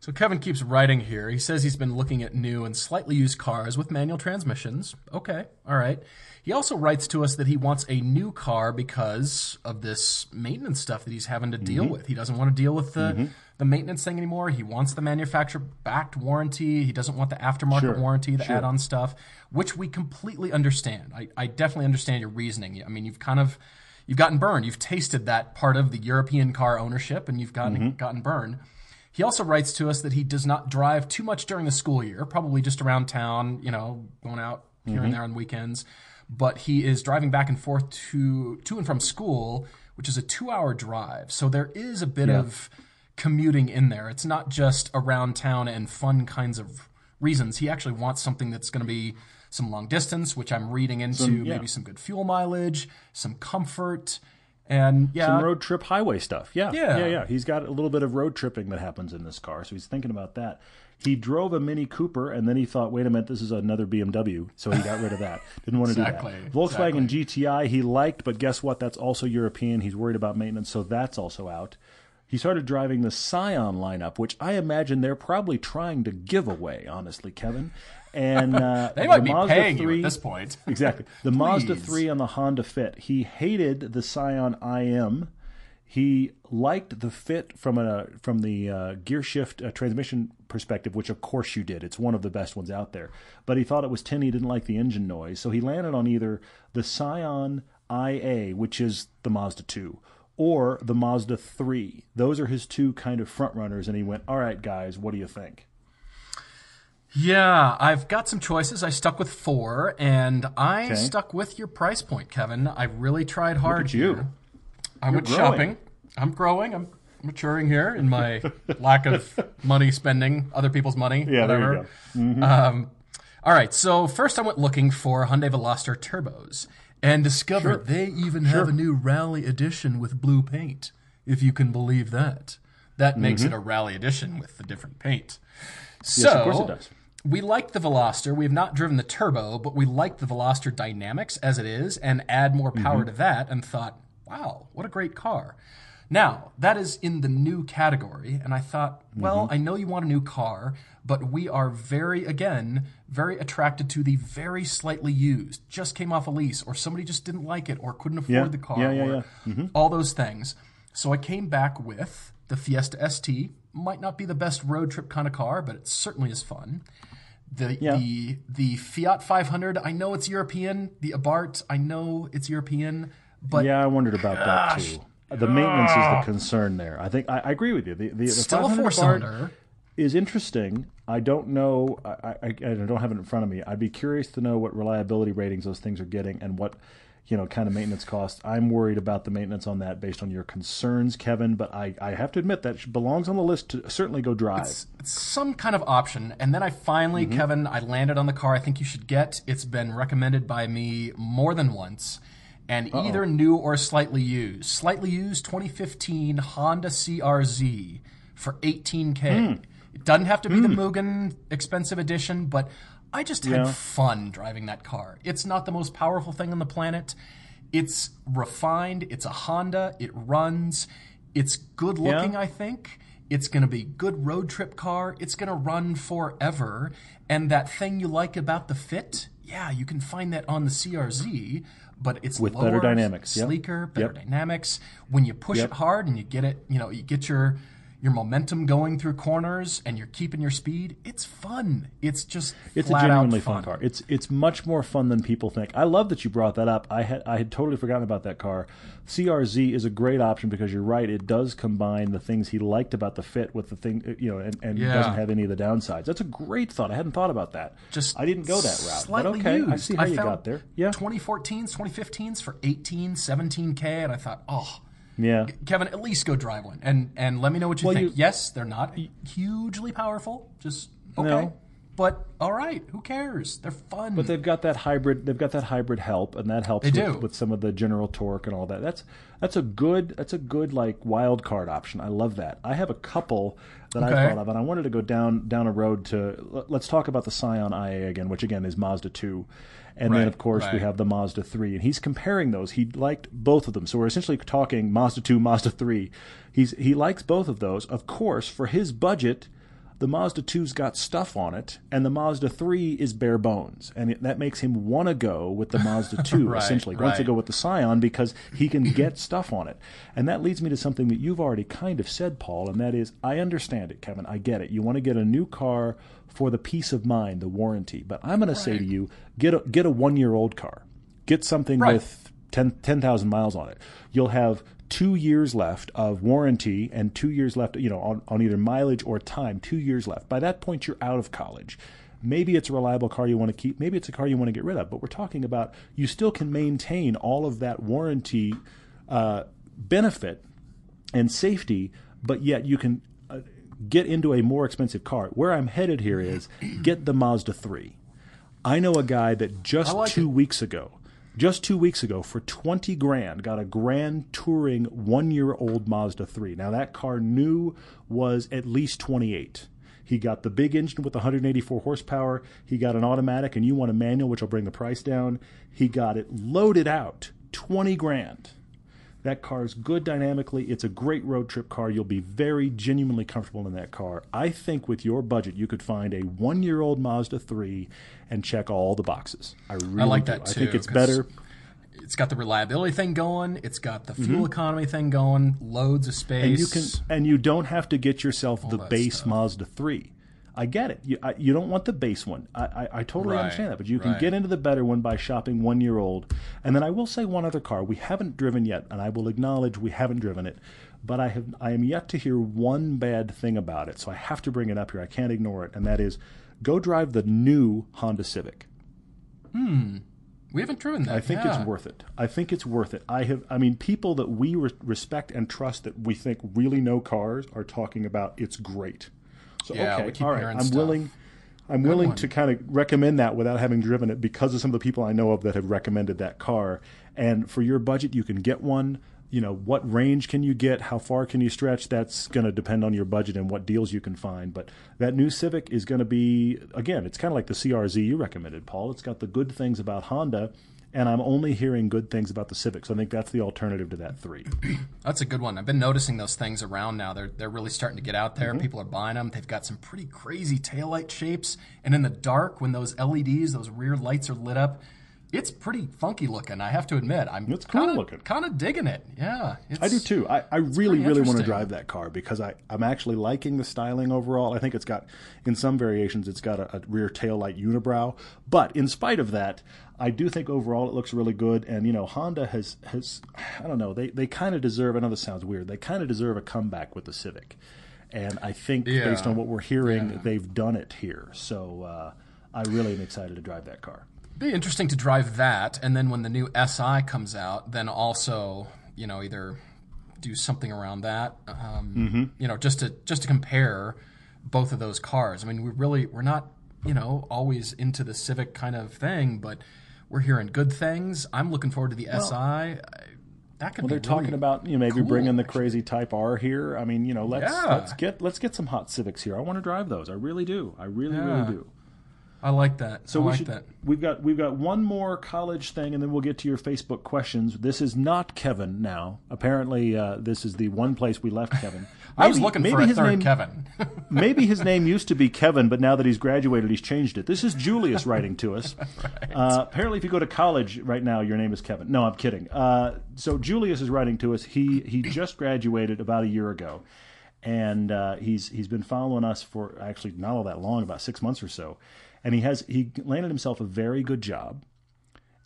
So Kevin keeps writing here. He says he's been looking at new and slightly used cars with manual transmissions. Okay, all right. He also writes to us that he wants a new car because of this maintenance stuff that he's having to deal Mm-hmm. with. He doesn't want to deal with the the maintenance thing anymore. He wants the manufacturer backed warranty. He doesn't want the aftermarket Sure, warranty, the sure. add-on stuff, which we completely understand. I, I definitely understand your reasoning. I mean, you've kind of you've gotten burned. You've tasted that part of the European car ownership, and you've gotten Mm-hmm. gotten burned. He also writes to us that he does not drive too much during the school year, probably just around town, you know, going out here Mm-hmm. and there on weekends. But he is driving back and forth to to and from school, which is a two hour drive. So there is a bit of commuting in there. It's not just around town and fun kinds of reasons. He actually wants something that's going to be some long distance, which I'm reading into yeah. maybe some good fuel mileage, some comfort, and yeah, Some road trip highway stuff. Yeah. Yeah. Yeah, yeah. He's got a little bit of road tripping that happens in this car, so he's thinking about that. He drove a Mini Cooper and then he thought, wait a minute, this is another BMW. So he got rid of that. Didn't want to Exactly, do that. Volkswagen GTI he liked, but guess what? That's also European. He's worried about maintenance, so that's also out. He started driving the Scion lineup, which I imagine they're probably trying to give away, honestly, Kevin. And uh, they might the be Mazda paying you 3 at this point. exactly. The Mazda 3 and the Honda Fit. He hated the Scion IM. He liked the Fit from a from the uh, gear shift uh, transmission perspective, which of course you did. It's one of the best ones out there. But he thought it was tinny. He didn't like the engine noise, so he landed on either the Scion IA, which is the Mazda 2, or the Mazda 3. Those are his two kind of front runners. And he went, "All right, guys, what do you think?" Yeah, I've got some choices. I stuck with four, and I Okay. stuck with your price point, Kevin. I really tried hard at you. here. I went growing. shopping. I'm growing. I'm maturing here in my lack of money spending other people's money. Yeah, there whatever. you go. Um, all right, so first I went looking for Hyundai Veloster turbos and discovered they even have a new Rally Edition with blue paint. If you can believe that, that makes it a Rally Edition with the different paint. So, Mm-hmm. of course it does. we like the Veloster. We have not driven the turbo, but we like the Veloster dynamics as it is and add more power Mm-hmm. to that and thought, wow, what a great car. Now, that is in the new category. And I thought, well, Mm-hmm. I know you want a new car, but we are very, again, very attracted to the very slightly used, just came off a lease, or somebody just didn't like it or couldn't afford Yeah. the car, Yeah, yeah, or yeah. all those things. So I came back with the Fiesta ST. Might not be the best road trip kind of car, but it certainly is fun. The Yeah. the the Fiat 500. I know it's European. The Abarth. I know it's European, but yeah, I wondered about that too. The maintenance is the concern there. I think I, I agree with you. The, the, the still a four cylinder. is interesting. I don't know. I, I, I don't have it in front of me. I'd be curious to know what reliability ratings those things are getting and what, you know, kind of maintenance costs. I'm worried about the maintenance on that based on your concerns, Kevin. But I, I have to admit that belongs on the list to certainly go drive. It's, it's some kind of option. And then I finally, Mm-hmm. Kevin, I landed on the car I think you should get. It's been recommended by me more than once. And either new or slightly used. Slightly used 2015 Honda CRZ for 18K. Hmm. It doesn't have to be the Mugen expensive edition, but I just had Yeah. fun driving that car. It's not the most powerful thing on the planet. It's refined. It's a Honda. It runs. It's good looking, Yeah. I think. It's going to be good road trip car. It's going to run forever. And that thing you like about the fit, yeah, you can find that on the CRZ, but it's With lower, better dynamics, yep. sleeker, better Yep. dynamics. When you push Yep. it hard and you get it, you know, you get your your momentum going through corners and you're keeping your speed. It's fun. It's just It's a genuinely out fun car. It's it's much more fun than people think. I love that you brought that up. I had I had totally forgotten about that car. CRZ is a great option because you're right. It does combine the things he liked about the fit with the thing uh, you know, and, and Yeah. doesn't have any of the downsides. That's a great thought. I hadn't thought about that. Just I didn't go that route. But okay, used. I see how you got there. Yeah, 2014s, 2015s for 18, 17k, and I thought, oh, yeah. Kevin, at least go drive one and and let me know what you Well, think. you- yes, they're not hugely powerful. Just okay, No. but all right, who cares? They're fun. But they've got that hybrid. They've got that hybrid help, and that helps with, with some of the general torque and all that. That's that's a good that's a good like wild card option. I love that. I have a couple that I thought of, and I wanted to go down down a road to. Let's talk about the Scion IA again, which again is Mazda two, and then of course we have the Mazda three, and he's comparing those. He liked both of them, so we're essentially talking Mazda two, Mazda three. He's he likes both of those. Of course, for his budget the Mazda 2's got stuff on it, and the Mazda 3 is bare bones, and it, that makes him want to go with the Mazda 2. Right, essentially, wants to go with the Scion because he can get stuff on it, and that leads me to something that you've already kind of said, Paul, and that is, I understand it, Kevin. I get it. You want to get a new car for the peace of mind, the warranty, but I'm going to say to you, get a get a one year old car, get something Right. with 10 10,000 miles on it. You'll have two years left of warranty and two years left, you know, on, on either mileage or time, two years left. By that point, you're out of college. Maybe it's a reliable car you want to keep. Maybe it's a car you want to get rid of. But we're talking about you still can maintain all of that warranty uh, benefit and safety, but yet you can uh, get into a more expensive car. Where I'm headed here is get the Mazda 3. I know a guy that just like two it. weeks ago, just two weeks ago, for 20 grand, got a grand touring one year old Mazda 3. Now, that car new was at least 28. He got the big engine with 184 horsepower. He got an automatic, and you want a manual, which will bring the price down. He got it loaded out, 20 grand. That car is good dynamically. It's a great road trip car. You'll be very genuinely comfortable in that car. I think with your budget, you could find a one year old Mazda 3 and check all the boxes. I really like do. that I think it's better. it's got the reliability thing going. It's got the fuel economy thing going. Loads of space. Mm-hmm. And you can and you don't have to get yourself the base stuff. Mazda 3. I get it. You, I, you don't want the base one. I, I, I totally Right, understand that. But you can right. get into the better one by shopping one year old. And then I will say one other car we haven't driven yet, and I will acknowledge we haven't driven it. But I have I am yet to hear one bad thing about it, so I have to bring it up here. I can't ignore it, and that is go drive the new Honda Civic. Hmm. We haven't driven that. I think yeah. it's worth it. I think it's worth it. I have. I mean, people that we re- respect and trust that we think really know cars are talking about it's great. So Yeah, okay, all right. I'm stuff. willing. I'm willing one. to kind of recommend that without having driven it because of some of the people I know of that have recommended that car. And for your budget, you can get one. You know, what range can you get? How far can you stretch? That's going to depend on your budget and what deals you can find. But that new Civic is going to be, again, it's kind of like the CRZ you recommended, Paul. It's got the good things about Honda, and I'm only hearing good things about the Civic. So I think that's the alternative to that three. That's a good one. I've been noticing those things around now. They're they're really starting to get out there. Mm-hmm. People are buying them. They've got some pretty crazy taillight shapes, and in the dark, when those LEDs, those rear lights are lit up, it's pretty funky looking. I have to admit, I'm It's cool kinda, looking. Kind of digging it. Yeah, I do too. I, I really, really want to drive that car because I, I'm actually liking the styling overall. I think it's got, in some variations, it's got a, a rear tail light unibrow. But in spite of that, I do think overall it looks really good. And, you know, Honda has, has I don't know, they, they kind of deserve, I know this sounds weird, they kind of deserve a comeback with the Civic. And I think Yeah. based on what we're hearing, they've done it here. So uh, I really am excited to drive that car. Be interesting to drive that, and then when the new SI comes out, then also you know either do something around that, um, Mm-hmm. you know, just to just to compare both of those cars. I mean, we really we're not you know always into the Civic kind of thing, but we're hearing good things. I'm looking forward to the SI. I- That could be. Well, be they're talking about you know maybe cool, bringing the crazy Type R here. I mean, you know, let's Yeah. let's get let's get some hot Civics here. I want to drive those. I really do. I really Yeah. really do. I like that. So I we like should. that. We've got we've got one more college thing, and then we'll get to your Facebook questions. This is not Kevin now. Apparently, uh, this is the one place we left Kevin. I was looking maybe for a his third name, Kevin. maybe his name used to be Kevin, but now that he's graduated, he's changed it. This is Julius writing to us. uh, apparently, if you go to college right now, your name is Kevin. No, I'm kidding. Uh, so Julius is writing to us. He he just graduated about a year ago, and uh, he's he's been following us for actually not all that long, about six months or so, and he has he landed himself a very good job.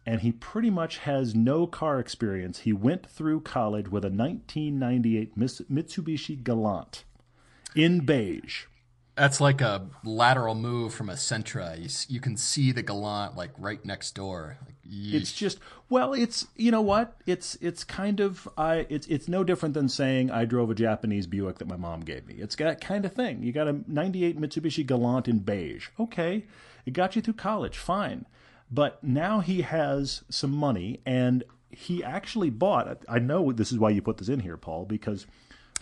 And he pretty much has no car experience. He went through college with a 1998 Mitsubishi Galant in beige. That's like a lateral move from a Sentra. You, you can see the Galant like right next door. Like. It's just well, it's you know what? It's it's kind of I it's it's no different than saying I drove a Japanese Buick that my mom gave me. It's that kind of thing. You got a 98 Mitsubishi Galant in beige. Okay. It got you through college. Fine. But now he has some money and he actually bought I know this is why you put this in here, Paul, because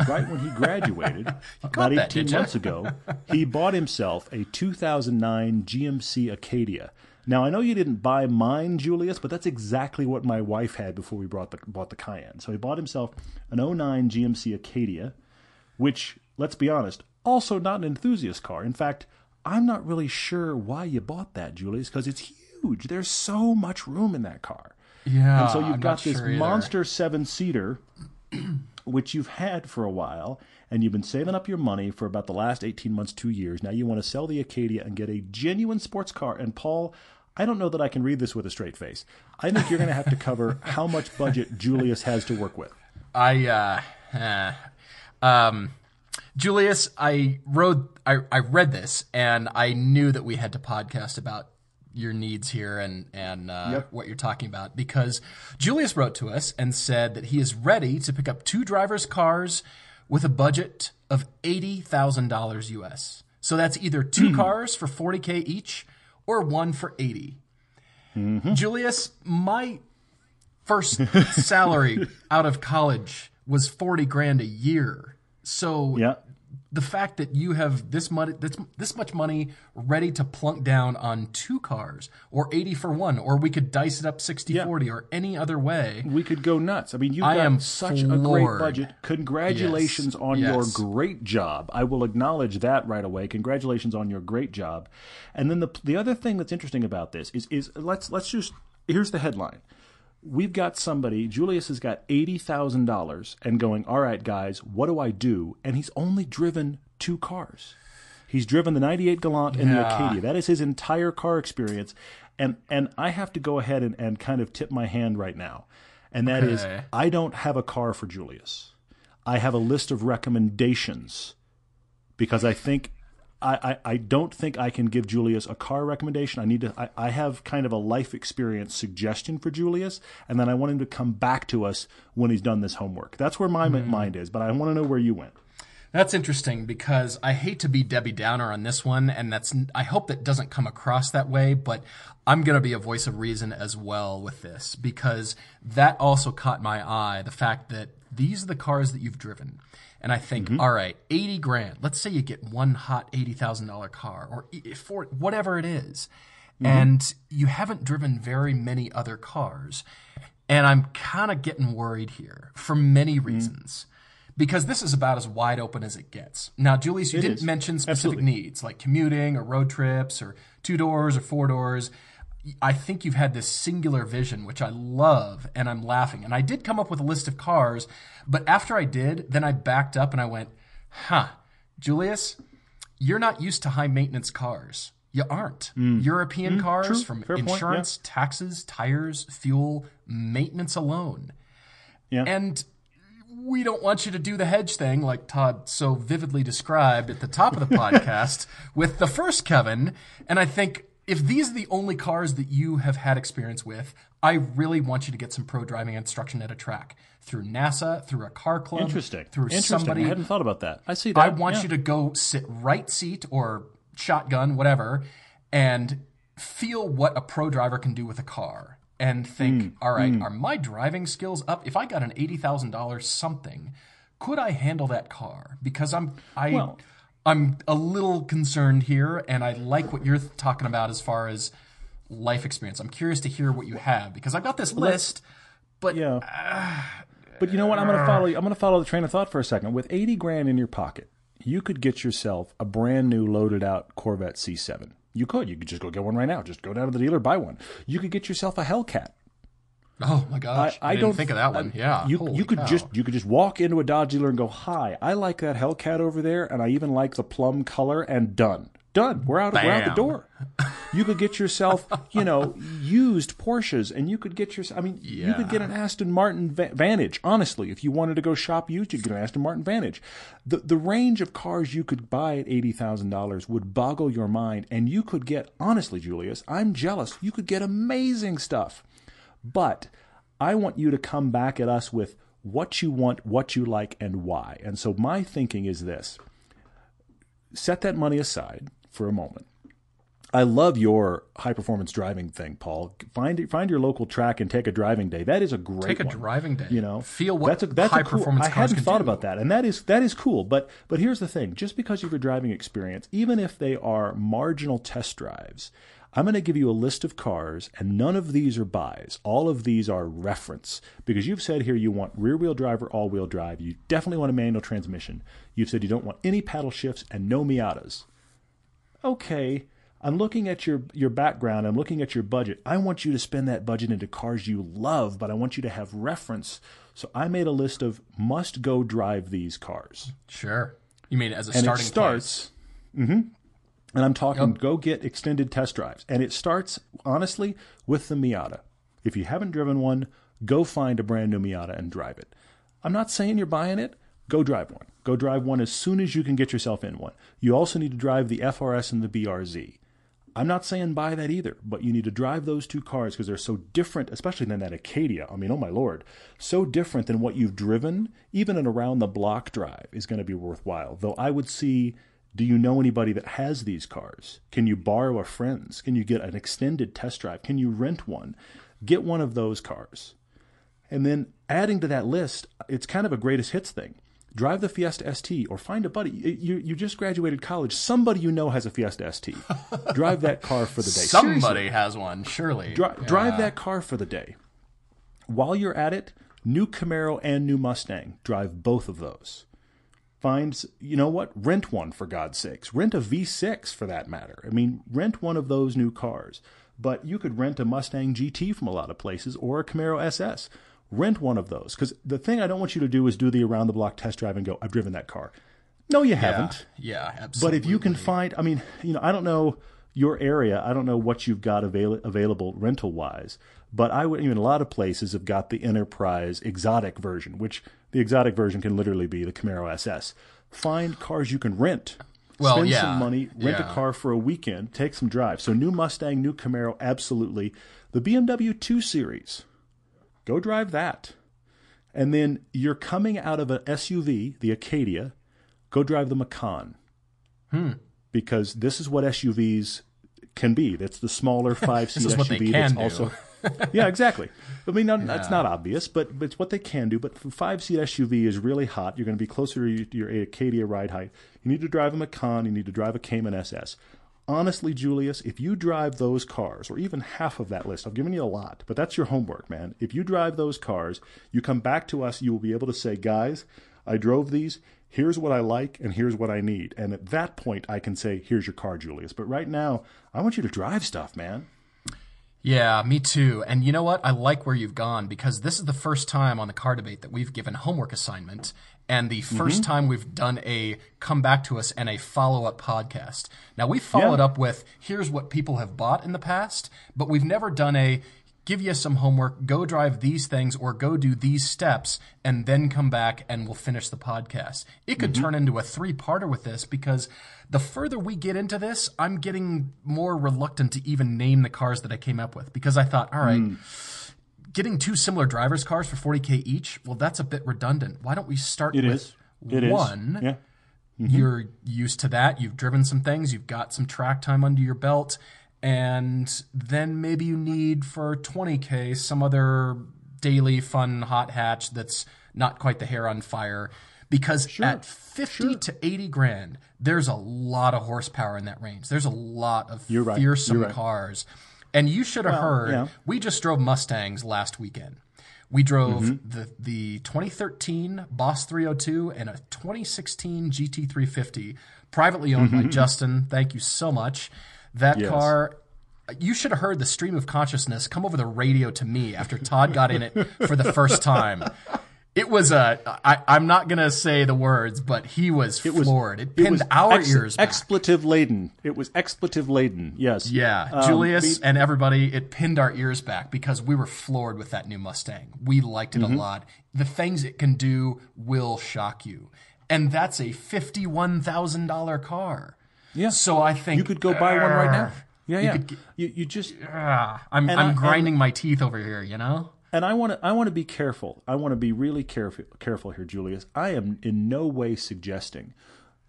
right when he graduated about 18 did ya? months ago, he bought himself a 2009 GMC Acadia. Now I know you didn't buy mine, Julius, but that's exactly what my wife had before we brought the bought the Cayenne. So he bought himself an 09 GMC Acadia, which let's be honest, also not an enthusiast car. In fact, I'm not really sure why you bought that, Julius, because it's huge. There's so much room in that car. yeah. And so you've I'm got this sure monster seven seater, which you've had for a while, and you've been saving up your money for about the last 18 months, two years. Now you want to sell the Acadia and get a genuine sports car. And Paul, I don't know that I can read this with a straight face. I think you're going to have to cover how much budget Julius has to work with. I uh, eh. um, Julius, I wrote, I, I read this, and I knew that we had to podcast about your needs here and and uh, Yep. what you're talking about because Julius wrote to us and said that he is ready to pick up two drivers' cars with a budget of eighty thousand dollars US. So that's either two cars for forty k each or one for 80 Julius, my first salary out of college was 40 grand a year. So Yeah. The fact that you have this money this, this much money ready to plunk down on two cars or 80 for one or we could dice it up 60 Yeah. 40 or any other way. We could go nuts. I mean, you've I got am such a great budget. Congratulations Yes. on your great job. I will acknowledge that right away. Congratulations on your great job. And then the the other thing that's interesting about this is is let's let's just here's the headline. We've got somebody, Julius has got $80,000 and going, "All right, guys, what do I do?" And he's only driven two cars. He's driven the 98 Galant and the Acadia. That is his entire car experience. And and I have to go ahead and, and kind of tip my hand right now. And that is, Okay. I don't have a car for Julius. I have a list of recommendations because I think I, I, I don't think I can give Julius a car recommendation. I need to I, I have kind of a life experience suggestion for Julius, and then I want him to come back to us when he's done this homework. That's where my hmm. mind is, but I want to know where you went. That's interesting because I hate to be Debbie Downer on this one, and that's I hope that doesn't come across that way, but I'm going to be a voice of reason as well with this because that also caught my eye. The fact that these are the cars that you've driven, and I think, mm-hmm. all right, eighty grand. Let's say you get one hot eighty thousand dollar car, or for whatever it is, mm-hmm. and you haven't driven very many other cars, and I'm kind of getting worried here for many mm-hmm. reasons because this is about as wide open as it gets. Now, Julius, you didn't is. mention specific Absolutely. needs like commuting or road trips or two doors or four doors. I think you've had this singular vision, which I love, and I'm laughing. And I did come up with a list of cars, but after I did, then I backed up and I went, huh, Julius, you're not used to high maintenance cars. You aren't. European cars Hmm. true. from Fair point, yeah. insurance, taxes, tires, fuel, maintenance alone. Yeah. And we don't want you to do the hedge thing like Todd so vividly described at the top of the podcast with the first Kevin. And I think if these are the only cars that you have had experience with, I really want you to get some pro driving instruction at a track through NASA, through a car club, Interesting. through Interesting. somebody. I hadn't thought about that. I see that. I want yeah. you to go sit right seat or shotgun, whatever, and feel what a pro driver can do with a car. And think, Mm, all right, are my driving skills up? If I got an eighty thousand dollars something, could I handle that car? Because I'm I Well- I'm a little concerned here, and I like what you're talking about as far as life experience. I'm curious to hear what you have because I've got this list, but Yeah. Uh, but you know what? I'm going to uh. follow. I'm going to follow the train of thought for a second. With 80 grand in your pocket, you could get yourself a brand new loaded out Corvette C7. You could. You could just go get one right now. Just go down to the dealer, buy one. You could get yourself a Hellcat. Oh my gosh, I, I didn't don't think of that one. Yeah, You you could cow. just you could just walk into a Dodge dealer and go, "Hi, I like that Hellcat over there, and I even like the plum color." And done, done. We're out. We're out the door. You could get yourself, you know, used Porsches, and you could get yourself. I mean, you could get an Aston Martin Va- Vantage. Honestly, if you wanted to go shop used, you'd get an Aston Martin Vantage. The the range of cars you could buy at eighty thousand dollars would boggle your mind, and you could get honestly, Julius, I'm jealous. You could get amazing stuff, but I want you to come back at us with what you want, what you like, and why. And so my thinking is this set that money aside for a moment. I love your high performance driving thing, Paul. Find find your local track and take a driving day. That is a great Take a one. driving day. You know, Feel what that's a, that's high a cool, performance I cars hadn't can thought do. about that, and that is that is cool. But but here's the thing: just because you have a driving experience, even if they are marginal test drives, I'm going to give you a list of cars, and none of these are buys. All of these are reference because you've said here you want rear wheel drive or all wheel drive. You definitely want a manual transmission. You've said you don't want any paddle shifts and no Miatas okay, I'm looking at your your background, I'm looking at your budget. I want you to spend that budget into cars you love, but I want you to have reference. So I made a list of must go drive these cars. Sure. You mean as a And starting it starts hmm and I'm talking go get extended test drives. And it starts honestly with the Miata. If you haven't driven one, go find a brand new Miata and drive it. I'm not saying you're buying it. Go drive one. Go drive one as soon as you can get yourself in one. You also need to drive the FRS and the BRZ. I'm not saying buy that either, but you need to drive those two cars because they're so different, especially than that Acadia. I mean, oh my lord, so different than what you've driven. Even an around the block drive is going to be worthwhile. Though I would see, do you know anybody that has these cars? Can you borrow a friend's? Can you get an extended test drive? Can you rent one? Get one of those cars. And then adding to that list, it's kind of a greatest hits thing. Drive the Fiesta ST or find a buddy. You, you just graduated college. Somebody you know has a Fiesta ST. Drive that car for the day. Somebody Seriously. has one, surely. Dri- Drive that car for the day. While you're at it, new Camaro and new Mustang. Drive both of those. Find, s- you know what? Rent one for God's sakes. Rent a V6 for that matter. I mean, rent one of those new cars. But you could rent a Mustang GT from a lot of places or a Camaro SS. Rent one of those. Because the thing I don't want you to do is do the around the block test drive and go, I've driven that car. No, you Yeah. haven't. Yeah, But absolutely. if you can find, I mean, you know, I don't know your area. I don't know what you've got avail- available rental wise. But I would, even a lot of places have got the Enterprise exotic version, which the exotic version can literally be the Camaro SS. Find cars you can rent. Well, Spend yeah, some money, rent yeah. a car for a weekend, take some drives. So new Mustang, new Camaro, absolutely. The BMW 2 Series, go drive that. And then you're coming out of an SUV, the Acadia, go drive the Macan. Hmm. Because this is what SUVs can be. That's the smaller five seat is what they SUV can that's do. also Yeah, exactly. I mean, no, that's not obvious, but, but it's what they can do. But five seat SUV is really hot. You're going to be closer to your, your Acadia ride height. You need to drive a Macan. You need to drive a Cayman SS. Honestly, Julius, if you drive those cars, or even half of that list, I've given you a lot, but that's your homework, man. If you drive those cars, you come back to us, you will be able to say, guys, I drove these. Here's what I like, and here's what I need. And at that point, I can say, here's your car, Julius. But right now, I want you to drive stuff, man. Yeah, me too. And you know what? I like where you've gone because this is the first time on the car debate that we've given homework assignment and the 1st Mm-hmm. time we've done a come back to us and a follow up podcast. Now we followed Yeah. up with here's what people have bought in the past, but we've never done a give you some homework, go drive these things or go do these steps, and then come back and we'll finish the podcast. It could turn into a three parter with this because the further we get into this, I'm getting more reluctant to even name the cars that I came up with because I thought, all right, getting two similar drivers' cars for 40K each, well, that's a bit redundant. Why don't we start It with is. It is. one? Yeah. Mm-hmm. You're used to that. You've driven some things. You've got some track time under your belt. And then maybe you need for 20K some other daily fun hot hatch that's not quite the hair on fire. Because at 50 to 80 grand, there's a lot of horsepower in that range. There's a lot of You're right. fearsome You're right. cars. And you should have heard, yeah. we just drove Mustangs last weekend. We drove Mm-hmm. the the 2013 Boss 302 and a 2016 GT350, privately owned by Justin. Thank you so much. That Mm-hmm. Yes. car, you should have heard the stream of consciousness come over the radio to me after Todd got in it for the first time. It was a. I, I'm not gonna say the words, but he was was- floored. It It pinned was our ex- ears back. expletive laden. It was expletive laden. Yes. Yeah, Um, Julius and everybody, it pinned our ears back because we were floored with that new Mustang. We liked it Mm-hmm. a lot. The things it can do will shock you. And that's a $51,000 car. Yeah. So I think you could go buy one right now. Yeah, You yeah. could You, you just Ah, I'm, I'm I- and- grinding my teeth over here, you know? And I want to I want to be careful. I want to be really careful careful here, Julius. I am in no way suggesting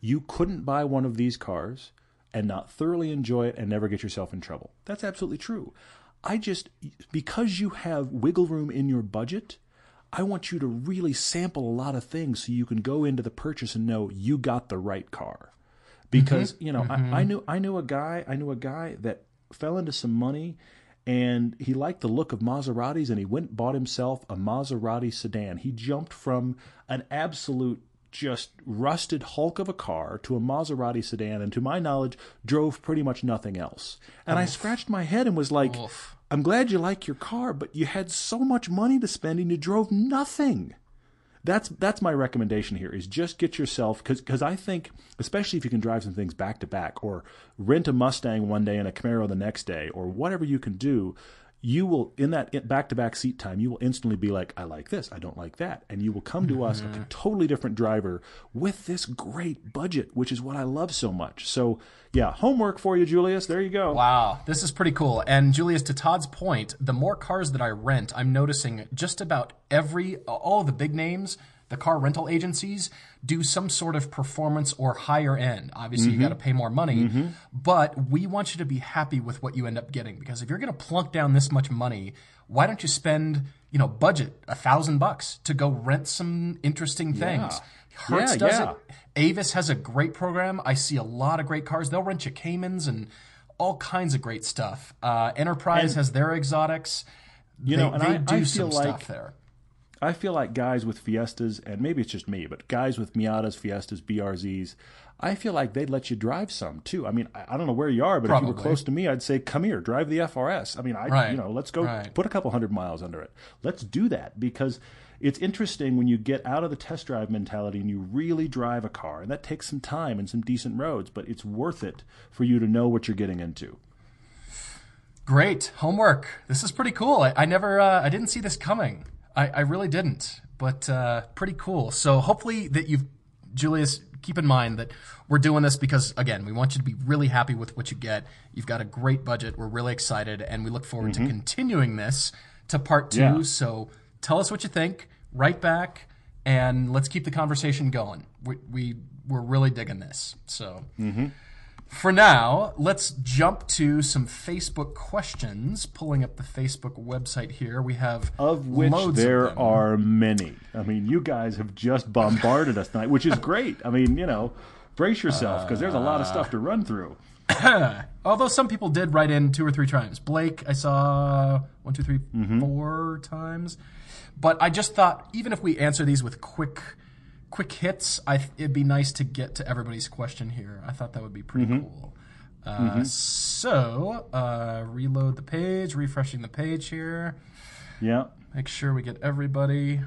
you couldn't buy one of these cars and not thoroughly enjoy it and never get yourself in trouble. That's absolutely true. I just because you have wiggle room in your budget, I want you to really sample a lot of things so you can go into the purchase and know you got the right car. Because mm-hmm. you know, I, mm-hmm. I knew I knew a guy I knew a guy that fell into some money, and he liked the look of Maseratis, and he went and bought himself a Maserati sedan. He jumped from an absolute just rusted hulk of a car to a Maserati sedan, and to my knowledge, drove pretty much nothing else. And I scratched my head and was like, Oof. I'm glad you like your car, but you had so much money to spend and you drove nothing. That's that's my recommendation here is just get yourself because because I think especially if you can drive some things back to back or rent a Mustang one day and a Camaro the next day or whatever you can do, you will in that back to back seat time you will instantly be like I like this I don't like that and you will come to us a mm-hmm. totally different driver with this great budget which is what I love so much. So yeah, homework for you, Julius. There you go. Wow, this is pretty cool. And Julius, to Todd's point, the more cars that I rent, I'm noticing just about every, all the big names, the car rental agencies do some sort of performance or higher end. Obviously, you got to pay more money, but we want you to be happy with what you end up getting because if you're going to plunk down this much money, why don't you spend, you know, budget a thousand bucks to go rent some interesting things? Hertz Yeah, does yeah. it. Avis has a great program. I see a lot of great cars. They'll rent you Caymans and all kinds of great stuff. Uh, Enterprise has their exotics. You they, know, and they I- do I feel some like- stuff there. I feel like guys with Fiestas, and maybe it's just me, but guys with Miatas, Fiestas, BRZs, I feel like they'd let you drive some too. I mean, I, don't know where you are, but if you were close to me, I'd say, come here, drive the FRS. I mean, I, Right, you know, let's go right. put a couple hundred miles under it. Let's do that because it's interesting when you get out of the test drive mentality and you really drive a car, and that takes some time and some decent roads, but it's worth it for you to know what you're getting into. Great homework. This is pretty cool. I, I never, uh, I didn't see this coming. I, I really didn't, but uh, pretty cool. So hopefully that you've, Julius, keep in mind that we're doing this because again, we want you to be really happy with what you get. You've got a great budget. We're really excited, and we look forward to continuing this to part two. Yeah. So tell us what you think. Write back, and let's keep the conversation going. We, we we're really digging this. So. For now, let's jump to some Facebook questions. Pulling up the Facebook website here, we have Of which there of are many. I mean, you guys have just bombarded us tonight, which is great. I mean, you know, brace yourself because there's a lot of stuff to run through. Although some people did write in two or three times. Blake, I saw one, two, three, Mm-hmm. four times. But I just thought, even if we answer these with quick, quick hits, I, it'd be nice to get to everybody's question here. I thought that would be pretty Mm-hmm. cool. Uh, So, uh, reload the page, refreshing the page here. Yeah. Make sure we get everybody.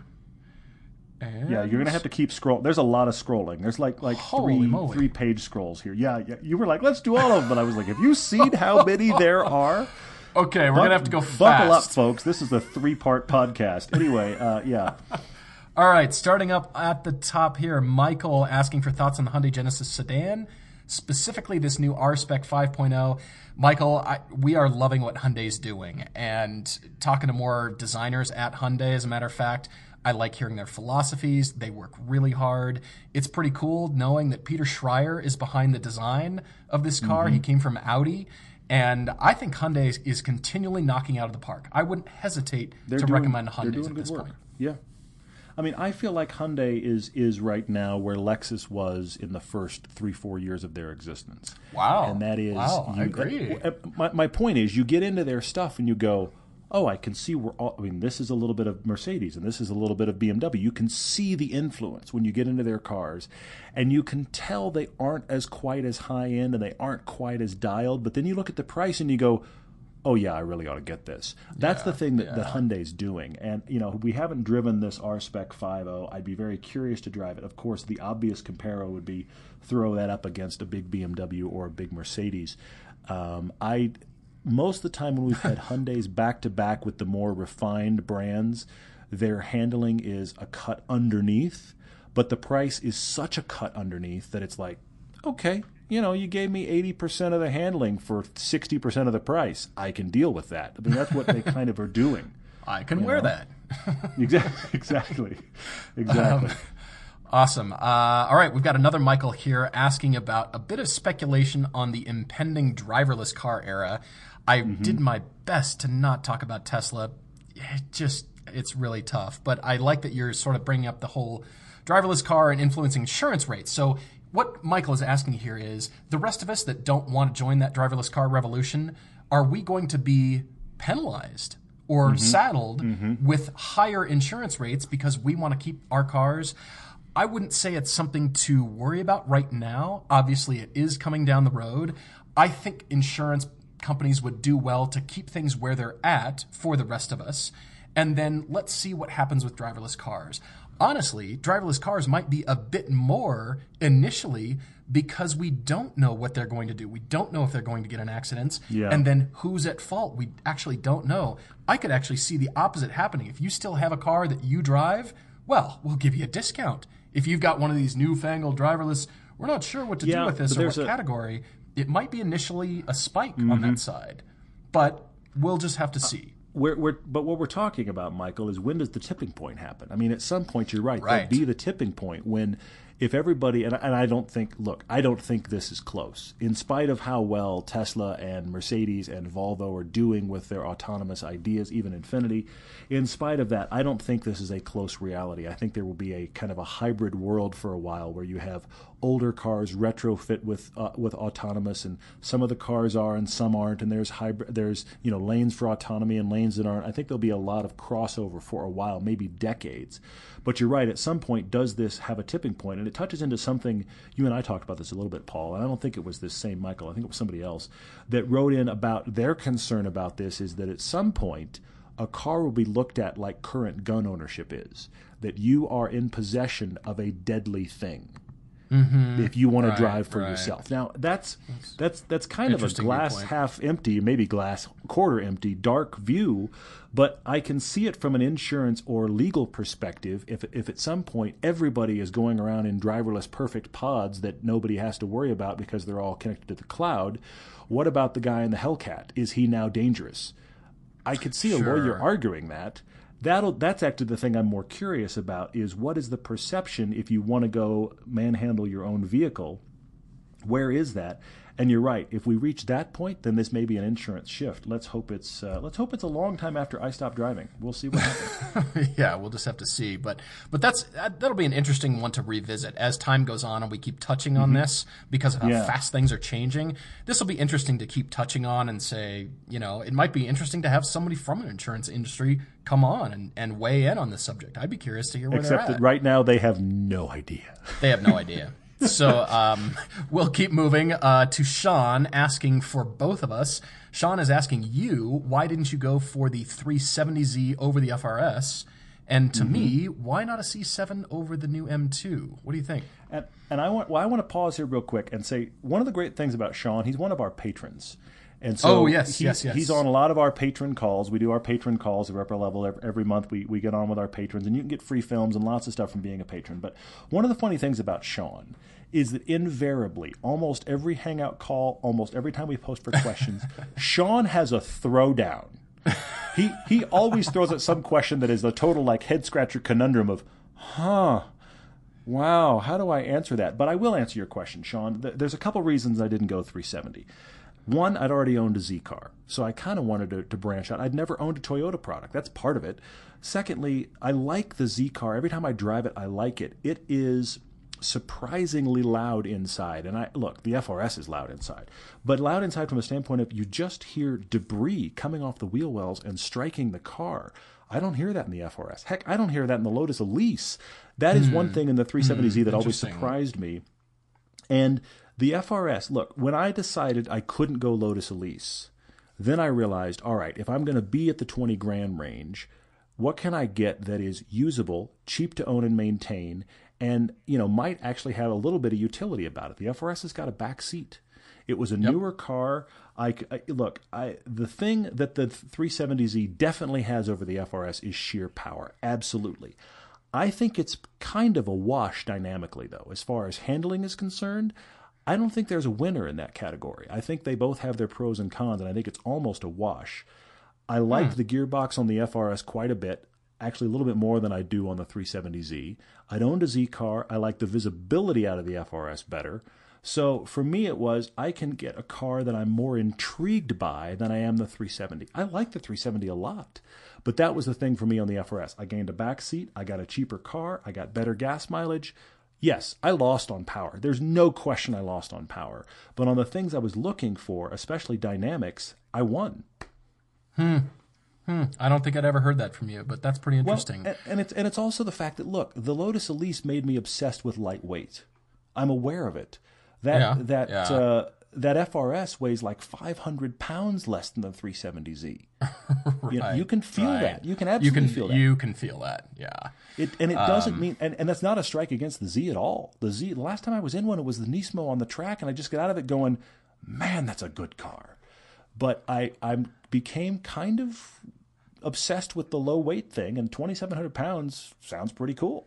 And Yeah, you're gonna have to keep scroll. There's a lot of scrolling. There's like like three moly. three page scrolls here. Yeah, yeah. You were like, let's do all of them, but I was like, have you seen how many there are? Okay, we're gonna have to go fast. Buckle up, folks. This is a three-part podcast. Anyway, uh, yeah. All right, starting up at the top here, Michael asking for thoughts on the Hyundai Genesis sedan, specifically this new R-Spec 5.0. Michael, I, we are loving what Hyundai's doing, and talking to more designers at Hyundai, as a matter of fact, I like hearing their philosophies. They work really hard. It's pretty cool knowing that Peter Schreyer is behind the design of this car. Mm-hmm. He came from Audi. And I think Hyundai is, continually knocking out of the park. I wouldn't hesitate They're to doing, recommend Hyundai at this work. point. Yeah. I mean, I feel like Hyundai is is right now where Lexus was in the first three four years of their existence. Wow. and that is Wow, I you- agree. uh, my my point is, you get into their stuff and you go, oh, I can see we're all. I mean, this is a little bit of Mercedes and this is a little bit of BMW. You can see the influence when you get into their cars, and you can tell they aren't as quite as high end and they aren't quite as dialed. But then you look at the price and you go. Oh yeah, I really ought to get this. That's the thing that, that Hyundai's doing, and you know we haven't driven this R Spec 5.0. I'd be very curious to drive it. Of course, the obvious comparo would be throw that up against a big BMW or a big Mercedes. Um, I most of the time when we've had Hyundai's back to back with the more refined brands, their handling is a cut underneath, but the price is such a cut underneath that it's like, okay, you know, you gave me 80% of the handling for 60% of the price. I can deal with that. I mean, that's what they kind of are doing. I can wear that. Exactly. Exactly. Exactly. Awesome. Uh, all right, we've got another Michael here asking about a bit of speculation on the impending driverless car era. I did my best to not talk about Tesla. It just, it's really tough. But I like that you're sort of bringing up the whole driverless car and influencing insurance rates. So, what Michael is asking here is the rest of us that don't want to join that driverless car revolution, are we going to be penalized or mm-hmm. saddled mm-hmm. with higher insurance rates because we want to keep our cars? I wouldn't say it's something to worry about right now. Obviously, it is coming down the road. I think insurance companies would do well to keep things where they're at for the rest of us. And then let's see what happens with driverless cars. Honestly, driverless cars might be a bit more initially because we don't know what they're going to do. We don't know if they're going to get in accidents. Yeah. And then who's at fault? We actually don't know. I could actually see the opposite happening. If you still have a car that you drive, well, we'll give you a discount. If you've got one of these newfangled driverless, we're not sure what to Yeah, do with this or what a- Mm-hmm. category, it might be initially a spike on that side. But we'll just have to see. We're, we're, but what we're talking about, Michael, is when does the tipping point happen? I mean, at some point, you're right. Right. There'll be the tipping point when, if everybody, and, and I don't think, look, I don't think this is close. In spite of how well Tesla and Mercedes and Volvo are doing with their autonomous ideas, even Infiniti, in spite of that, I don't think this is a close reality. I think there will be a kind of a hybrid world for a while where you have older cars retrofit with uh, with autonomous, and some of the cars are and some aren't, and there's hybrid, there's you know lanes for autonomy and lanes that aren't. I think there'll be a lot of crossover for a while, maybe decades. But you're right. At some point, does this have a tipping point? And it touches into something you and I talked about this a little bit, Paul. And I don't think it was this same Michael. I think it was somebody else that wrote in about their concern about this is that at some point a car will be looked at like current gun ownership is that you are in possession of a deadly thing Mm-hmm. if you want to drive for right. yourself. Now that's that's that's kind of a glass half empty, maybe glass quarter empty, dark view, but I can see it from an insurance or legal perspective. If if at some point everybody is going around in driverless perfect pods that nobody has to worry about because they're all connected to the cloud, what about the guy in the Hellcat? Is he now dangerous? I could see a lawyer arguing that. That'll that's actually the thing I'm more curious about is what is the perception if you want to go manhandle your own vehicle? Where is that? And you're right. If we reach that point, then this may be an insurance shift. Let's hope it's uh, let's hope it's a long time after I stop driving. We'll see what happens. yeah, we'll just have to see. But but that's that- that'll be an interesting one to revisit as time goes on and we keep touching on this because of how Yeah. fast things are changing. This will be interesting to keep touching on and say, you know, it might be interesting to have somebody from an insurance industry come on and, and weigh in on this subject. I'd be curious to hear where Except they're that at. right now they have no idea. They have no idea. So um, we'll keep moving uh, to Sean asking for both of us. Sean is asking you, why didn't you go for the 370Z over the FRS? And to me, why not a C7 over the new M2? What do you think? And, and I want well, I want to pause here real quick and say one of the great things about Sean, he's one of our patrons. And oh, so Oh, yes, he's, yes, yes. he's on a lot of our patron calls. We do our patron calls at upper level every, every month. We, we get on with our patrons, and you can get free films and lots of stuff from being a patron. But one of the funny things about Sean is that invariably, almost every hangout call, almost every time we post for questions, Sean has a throwdown. He he always throws at some question that is a total like head scratcher conundrum of, huh. Wow, how do I answer that? But I will answer your question, Sean. There's a couple reasons I didn't go 370. One, I'd already owned a Z car, so I kind of wanted to, to branch out. I'd never owned a Toyota product. That's part of it. Secondly, I like the Z car. Every time I drive it, I like it. It is surprisingly loud inside. And I look, the FRS is loud inside, but loud inside from a standpoint of you just hear debris coming off the wheel wells and striking the car. I don't hear that in the FRS. Heck, I don't hear that in the Lotus Elise. That is one hmm. thing in the 370Z that hmm. always surprised me. And the FRS, look, when I decided I couldn't go Lotus Elise, then I realized, all right, if I'm going to be at the 20 grand range, what can I get that is usable, cheap to own and maintain, and you know might actually have a little bit of utility about it? The FRS has got a back seat. It was a newer car. I, I- look. I the thing that the 370Z definitely has over the FRS is sheer power. Absolutely. I think it's kind of a wash dynamically, though, as far as handling is concerned. I don't think there's a winner in that category. I think they both have their pros and cons, and I think it's almost a wash. I like hmm. the gearbox on the FRS quite a bit, actually a little bit more than I do on the 370Z. I'd owned a Z car. I like the visibility out of the FRS better. So for me, it was I can get a car that I'm more intrigued by than I am the 370. I like the 370 a lot, but that was the thing for me on the FRS. I gained a back seat. I got a cheaper car. I got better gas mileage. Yes, I lost on power. There's no question I lost on power. But on the things I was looking for, especially dynamics, I won. Hmm. Hmm. I don't think I'd ever heard that from you, but that's pretty interesting. Well, and, and it's and it's also the fact that look, the Lotus Elise made me obsessed with lightweight. I'm aware of it. That Yeah, that yeah. Uh, that FRS weighs like 500 pounds less than the 370Z. you, know, you can feel Right. that. You can you absolutely can feel that. you can feel that. Yeah. It, and it doesn't Um, mean, and, and that's not a strike against the Z at all. The Z, the last time I was in one, it was the Nismo on the track, and I just got out of it going, man, that's a good car. But I, I became kind of obsessed with the low weight thing, and 2,700 pounds sounds pretty cool.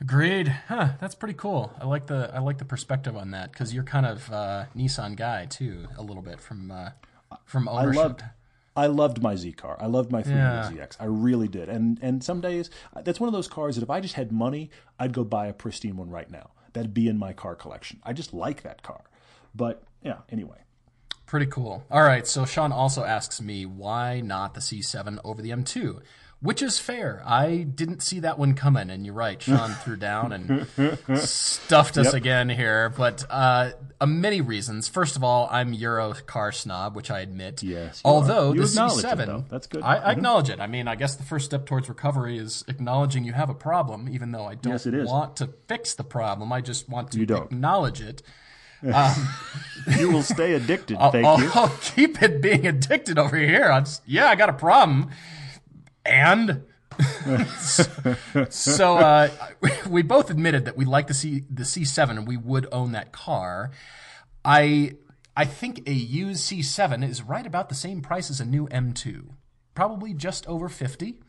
Agreed. Huh, that's pretty cool. I like the I like the perspective on that because you're kind of uh, Nissan guy too, a little bit from uh, from I loved, I loved my Z car. I loved my 300ZX. I really did. And and some days that's one of those cars that if I just had money, I'd go buy a pristine one right now. That'd be in my car collection. I just like that car. But yeah, anyway. Pretty cool. All right, so Sean also asks me why not the C7 over the M2, which is fair. I didn't see that one coming, and you're right. Sean threw down and stuffed us Yep. again here, but uh, uh, many reasons. First of all, I'm Euro car snob, which I admit. Yes, Although the acknowledge C7, though. That's good. I, I Mhm. acknowledge it. I mean, I guess the first step towards recovery is acknowledging you have a problem, even though I don't Yes, it want to fix the problem. I just want to acknowledge it. Um, You will stay addicted. I'll, Thank I'll, you. I'll keep it being addicted over here. Just, yeah, I got a problem. And so uh, we both admitted that we like the C the C7 and we would own that car. I I think a used C7 is right about the same price as a new M2, probably just over 50.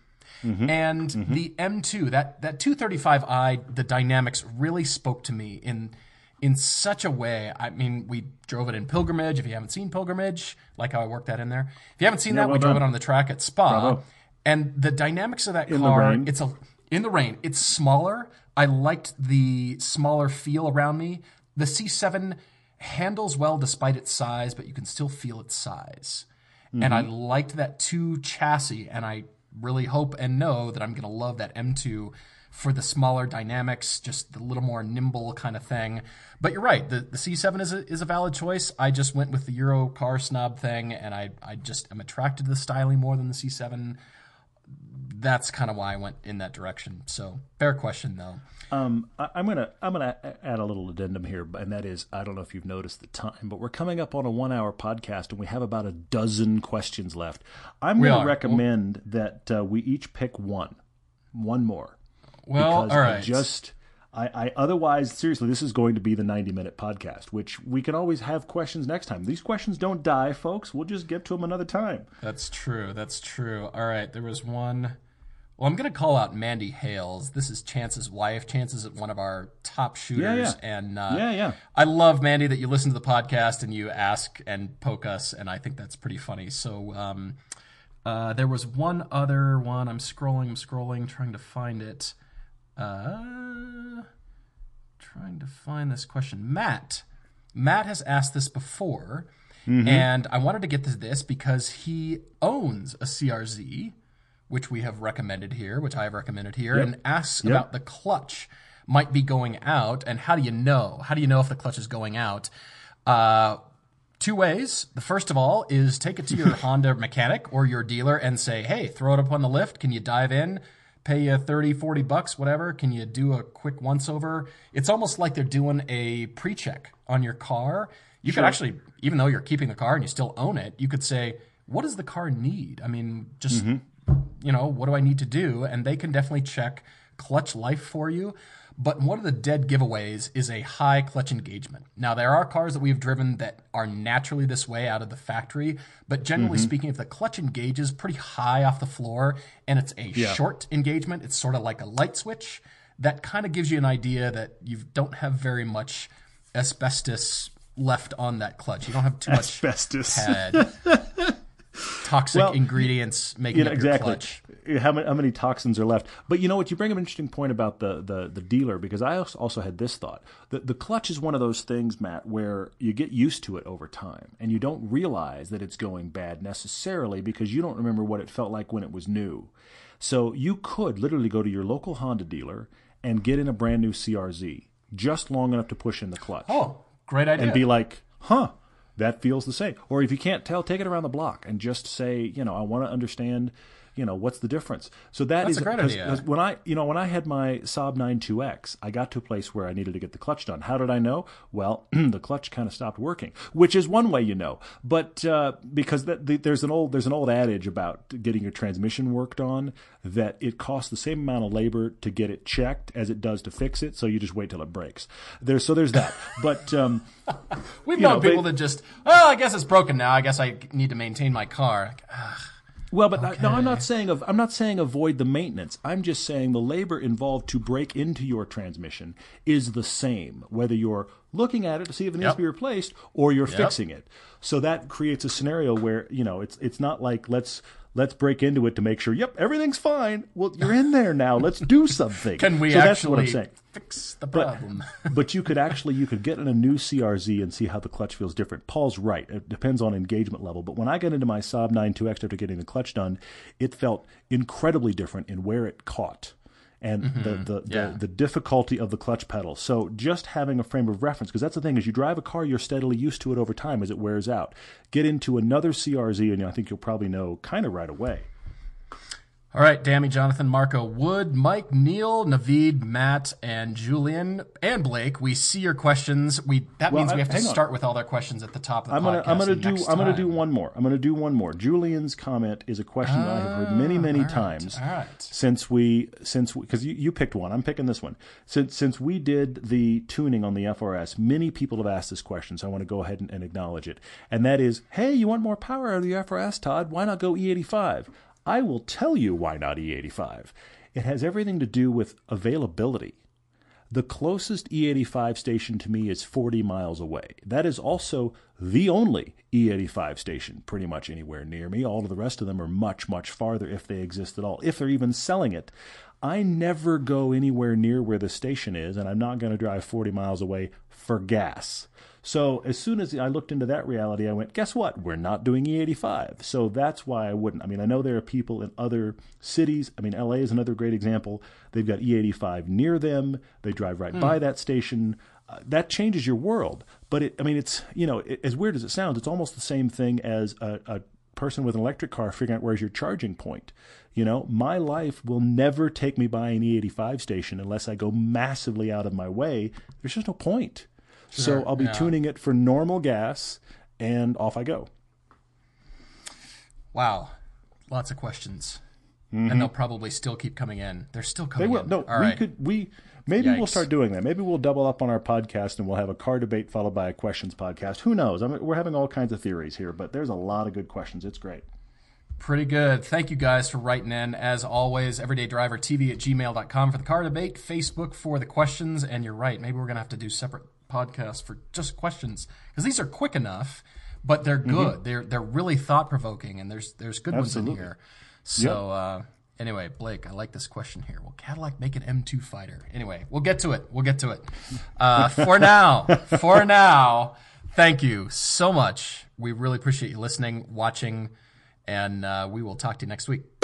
And the M2, that that 235i, the dynamics really spoke to me in in such a way. I mean, we drove it in Pilgrimage. If you haven't seen Pilgrimage, like how I worked that in there. If you haven't seen that, well we drove it on the track at Spa. Bravo. And the dynamics of that the car, it's a in the rain. It's smaller. I liked the smaller feel around me. The C7 handles well despite its size, but you can still feel its size. And I mm-hmm. liked that two chassis, and I really hope and know that I'm going to love that M2 for the smaller dynamics, just the little more nimble kind of thing. But you're right, the, the C7 is a, is a valid choice. I just went with the Euro car snob thing, and I, I just am attracted to the styling more than the C7 that's kind of why I went in that direction. So fair question though. Um, I, I'm gonna I'm gonna add a little addendum here, and that is I don't know if you've noticed the time, but we're coming up on a one hour podcast, and we have about a dozen questions left. I'm We gonna are. recommend that uh, we each pick one, one more. Well, because all I just I, I otherwise seriously this is going to be the 90 minute podcast which we can always have questions next time these questions don't die folks we'll just get to them another time That's true. That's true. All right. There was one. Well, I'm going to call out Mandy Hales. This is Chance's wife. Chance is one of our top shooters. yeah. And uh, Yeah, yeah. I love, Mandy, that you listen to the podcast and you ask and poke us. And I think that's pretty funny. So um, uh, there was one other one. I'm scrolling, I'm scrolling, trying to find it. Uh, trying to find this question. Matt. Matt has asked this before. And I wanted to get to this because he owns a CRZ, which we have recommended here, which I have recommended here, and asks about the clutch might be going out. And how do you know? How do you know if the clutch is going out? Uh, two ways. The first of all is take it to your Honda mechanic or your dealer and say, hey, throw it up on the lift. Can you dive in? Pay you 30, 40 bucks, whatever. Can you do a quick once over? It's almost like they're doing a pre check on your car. You could actually, even though you're keeping the car and you still own it, you could say, what does the car need? I mean, just, you know, what do I need to do? And they can definitely check clutch life for you. But one of the dead giveaways is a high clutch engagement. Now, there are cars that we've driven that are naturally this way out of the factory, but generally mm-hmm. speaking, if the clutch engages pretty high off the floor and it's a short engagement, it's sort of like a light switch, that kind of gives you an idea that you don't have very much asbestos left on that clutch. You don't have too much Asbestos. pad. Toxic Well, ingredients making you know, exactly. clutch. how many, how many toxins are left? But you know what? You bring up an interesting point about the, the, the dealer because i also also had this thought. The, the clutch is one of those things matt where you get used to it over time and you don't realize that it's going bad necessarily because you don't remember what it felt like when it was new. So you could literally go to your local honda dealer and get in a brand new crz just long enough to push in the clutch. Oh, great idea. and be like, huh, that feels the same. Or if you can't tell, take it around the block and just say, you know, I want to understand, you know, what's the difference. So that That's is a great 'cause- idea. 'cause when I, you know, when I had my Saab 92X, I got to a place where I needed to get the clutch done. How did I know? Well, the clutch kind of stopped working, which is one way you know. But uh, because that, the, there's an old there's an old adage about getting your transmission worked on that it costs the same amount of labor to get it checked as it does to fix it. So you just wait till it breaks. There's so there's that. But um, We've known know, people they- that just, oh, I guess it's broken now. I guess I need to maintain my car. Like, ah, Well, but I- no, I'm not saying of I'm not saying avoid the maintenance. I'm just saying the labor involved to break into your transmission is the same, whether you're looking at it to see if it needs Yep. to be replaced or you're fixing it. So that creates a scenario where you know it's it's not like let's let's break into it to make sure. Yep, everything's fine. Well, you're in there now. Let's do something. Can we so that's actually what I'm saying. fix the But, problem? but you could actually you could get in a new CRZ and see how the clutch feels different. Paul's right; it depends on engagement level. But when I got into my Saab 92X after getting the clutch done, it felt incredibly different in where it caught and mm-hmm. the the, Yeah. the the difficulty of the clutch pedal. So just having a frame of reference, because that's the thing: is you drive a car, you're steadily used to it over time as it wears out. Get into another CRZ, and I think you'll probably know kind of right away. All right, Dammy, Jonathan, Marco, Wood, Mike, Neil, Naveed, Matt, and Julian, and Blake. We see your questions. We that Well, means we have to on. start with all their questions at the top of the I'm gonna podcast. I'm gonna do I'm gonna do one more. I'm gonna do one more. Julian's comment is a question that I have heard many many ah, right, times all right. since we since because you, you picked one. I'm picking this one. Since since we did the tuning on the FRS, many people have asked this question, so I want to go ahead and, and acknowledge it. And that is, hey, you want more power out of the FRS, Todd? Why not go E85? I will tell you why not E85. It has everything to do with availability. The closest E85 station to me is 40 miles away. That is also the only E85 station pretty much anywhere near me. All of the rest of them are much, much farther if they exist at all, if they're even selling it. I never go anywhere near where the station is, and I'm not going to drive 40 miles away for gas. So as soon as I looked into that reality, I went, guess what? We're not doing E85. So that's why I wouldn't. I mean, I know there are people in other cities. I mean, LA is another great example. They've got E85 near them. They drive right by that station. Uh, that changes your world. But it, I mean, it's, you know, it, as weird as it sounds, it's almost the same thing as a, a person with an electric car figuring out where's your charging point. You know, my life will never take me by an E85 station unless I go massively out of my way. There's just no point. So I'll be yeah. tuning it for normal gas and off I go. Wow, lots of questions. and they'll probably still keep coming in. They're still Mm-hmm. They coming will. in. No, All we right. could. We maybe we'll start doing that. Maybe we'll double up on our podcast and we'll have a car debate followed by a questions podcast. Who knows? I mean, we're having all kinds of theories here, but there's a lot of good questions. It's great. Pretty good. Thank you guys for writing in. As always, everydaydrivertv at gmail.com for the car debate, Facebook for the questions. And you're right, maybe we're going to have to do separate podcasts for just questions because these are quick enough, but they're good. They're they're really thought provoking, and there's there's good ones in Mm-hmm. Here. So uh, anyway, Blake, I like this question here. Will Cadillac make an M2 fighter? Anyway, we'll get to it. We'll get to it. Uh, for now, for now, thank you so much. We really appreciate you listening, watching, and uh, we will talk to you next week.